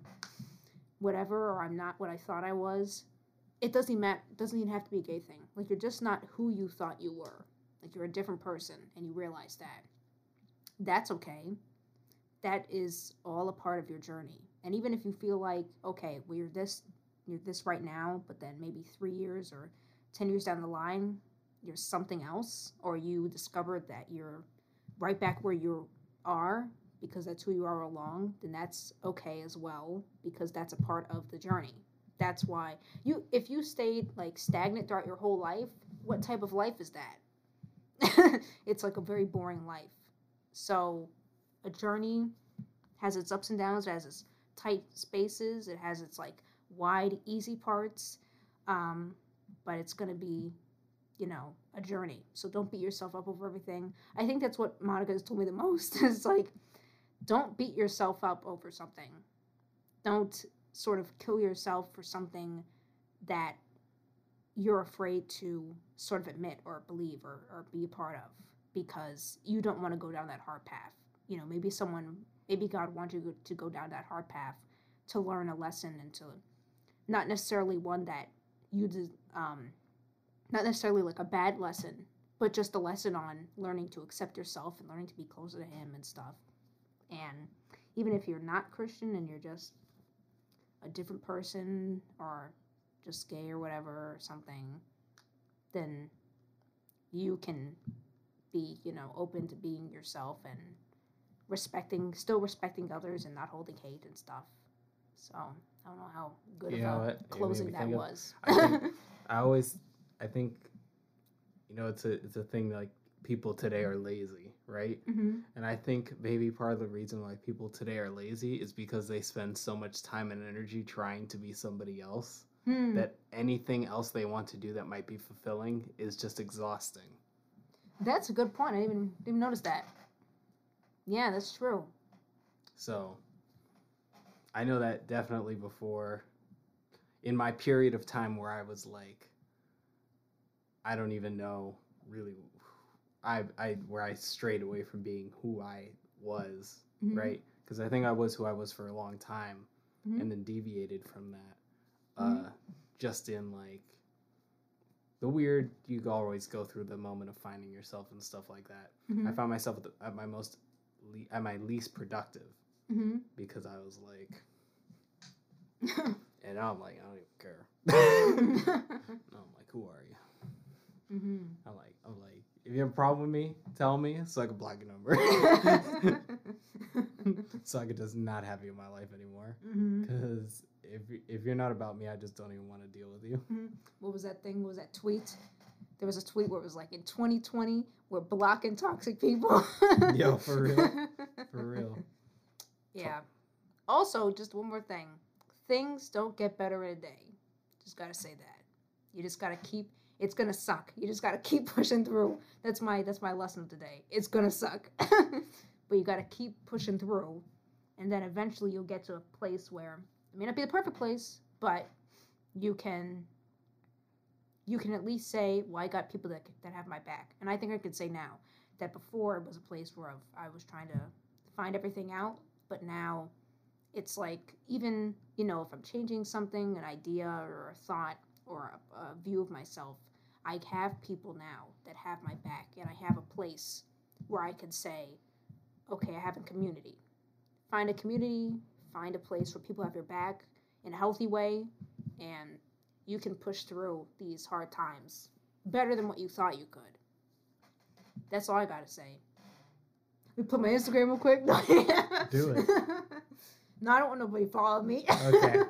whatever, or I'm not what I thought I was, it doesn't matter, doesn't even have to be a gay thing. Like you're just not who you thought you were. Like you're a different person and you realize that. That's okay. That is all a part of your journey. And even if you feel like, okay, well you're this you're this right now, but then maybe three years or ten years down the line, you're something else, or you discovered that you're right back where you are because that's who you are along, then that's okay as well because that's a part of the journey. That's why you if you stayed like stagnant throughout your whole life, what type of life is that? it's like a very boring life. So a journey has its ups and downs, it has its tight spaces, it has its like wide, easy parts. Um, but it's gonna be, you know, a journey. So don't beat yourself up over everything. I think that's what Monica has told me the most. is like, don't beat yourself up over something. Don't sort of kill yourself for something that you're afraid to sort of admit or believe or, or be a part of because you don't want to go down that hard path. You know, maybe someone, maybe God wants you to go down that hard path to learn a lesson and to not necessarily one that you did, um, not necessarily like a bad lesson, but just a lesson on learning to accept yourself and learning to be closer to Him and stuff. And even if you're not Christian and you're just a different person or just gay or whatever or something, then you can be, you know, open to being yourself and respecting, still respecting others and not holding hate and stuff. So I don't know how good You of a what? It made closing that of- was. I think- I always, I think, you know, it's a it's a thing like people today are lazy, right? hmm And I think maybe part of the reason why people today are lazy is because they spend so much time and energy trying to be somebody else Hmm. that anything else they want to do that might be fulfilling is just exhausting. That's a good point. I didn't even, didn't even notice that. Yeah, that's true. So I know that definitely before in my period of time where I was like I don't even know really I I where I strayed away from being who I was, Mhm. right? Because I think I was who I was for a long time Mhm. and then deviated from that. Uh just in like the weird you always go through the moment of finding yourself and stuff like that. I Mhm. found myself at, the, at my most le- at my least productive Mhm. because I was like, and I'm like, I don't even care. I'm like, who are you? Mhm. I'm like, I'm like, if you have a problem with me, tell me so I can block your number, so I could just not have you in my life anymore. Because if you- if you're not about me, I just don't even want to deal with you. Mm-hmm. What was that thing? What was that tweet? There was a tweet where it was like, in 2020, we're blocking toxic people. Yo, for real. For real. Yeah. Also, just one more thing. Things don't get better in a day. Just gotta say that. You just gotta keep it's gonna suck. You just gotta keep pushing through. That's my that's my lesson of today. It's gonna suck. but you gotta keep pushing through. And then eventually you'll get to a place where it may not be the perfect place, but you can you can at least say, well, I got people that that have my back. And I think I could say now that before it was a place where I've, I was trying to find everything out, but now it's like even you know if I'm changing something, an idea or a thought or a, a view of myself, I have people now that have my back, and I have a place where I can say, okay, I have a community. Find a community, find a place where people have your back in a healthy way, and you can push through these hard times better than what you thought you could. That's all I gotta say. We put my Instagram real quick. Do it. no, I don't want nobody to follow me. Okay.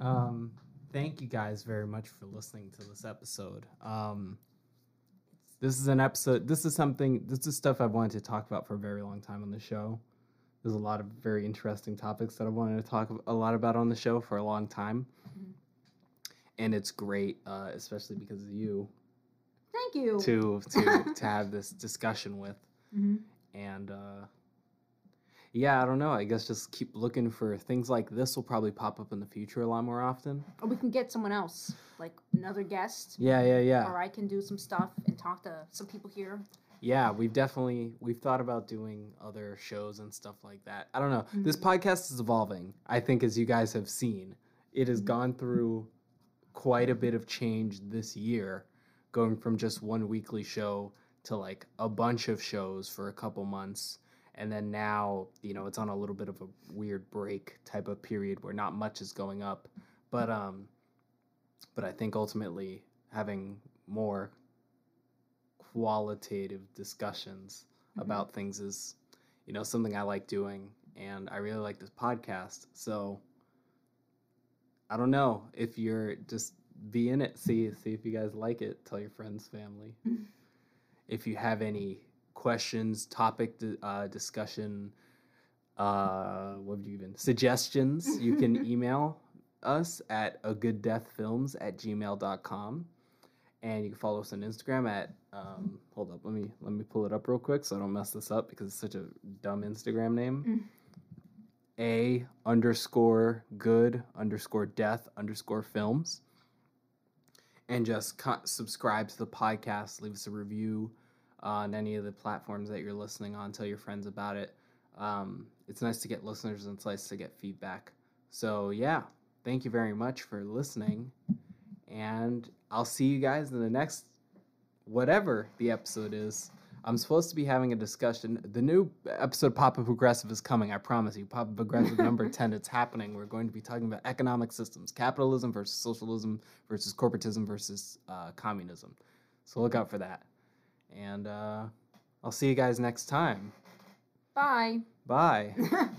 Um, thank you guys very much for listening to this episode. Um, this is an episode. This is something. This is stuff I've wanted to talk about for a very long time on the show. There's a lot of very interesting topics that I wanted to talk a lot about on the show for a long time, Mhm. and it's great, uh, especially because of you, Thank you. to to to have this discussion with Mhm. and uh, yeah, I don't know. I guess just keep looking for things like this will probably pop up in the future a lot more often. Or we can get someone else, like another guest. Yeah, yeah, yeah. Or I can do some stuff and talk to some people here. Yeah, we've definitely we've thought about doing other shows and stuff like that. I don't know. This Mhm. podcast is evolving. I think as you guys have seen, it has Mhm. gone through quite a bit of change this year, going from just one weekly show to like a bunch of shows for a couple months. And then now, you know, it's on a little bit of a weird break type of period where not much is going up. But um but I think ultimately having more qualitative discussions Mhm. about things is you know something I like doing and I really like this podcast. So I don't know if you're just be in it, see see if you guys like it, tell your friends, family. If you have any questions, topic uh, discussion, uh, what would you even suggestions, you can email us at a good death films at gmail.com and you can follow us on instagram at um, hold up let me let me pull it up real quick so i don't mess this up because it's such a dumb instagram name. A underscore good underscore death underscore films. And just co- subscribe to the podcast leave us a review on any of the platforms that you're listening on tell your friends about it. Um, it's nice to get listeners and it's nice to get feedback. So yeah thank you very much for listening and i'll see you guys in the next whatever the episode is. I'm supposed to be having a discussion. The new episode pop up aggressive is coming i promise you. Pop up aggressive number 10 it's happening. We're going to be talking about economic systems capitalism versus socialism versus corporatism versus uh, communism. So look out for that. And uh, i'll see you guys next time. Bye. bye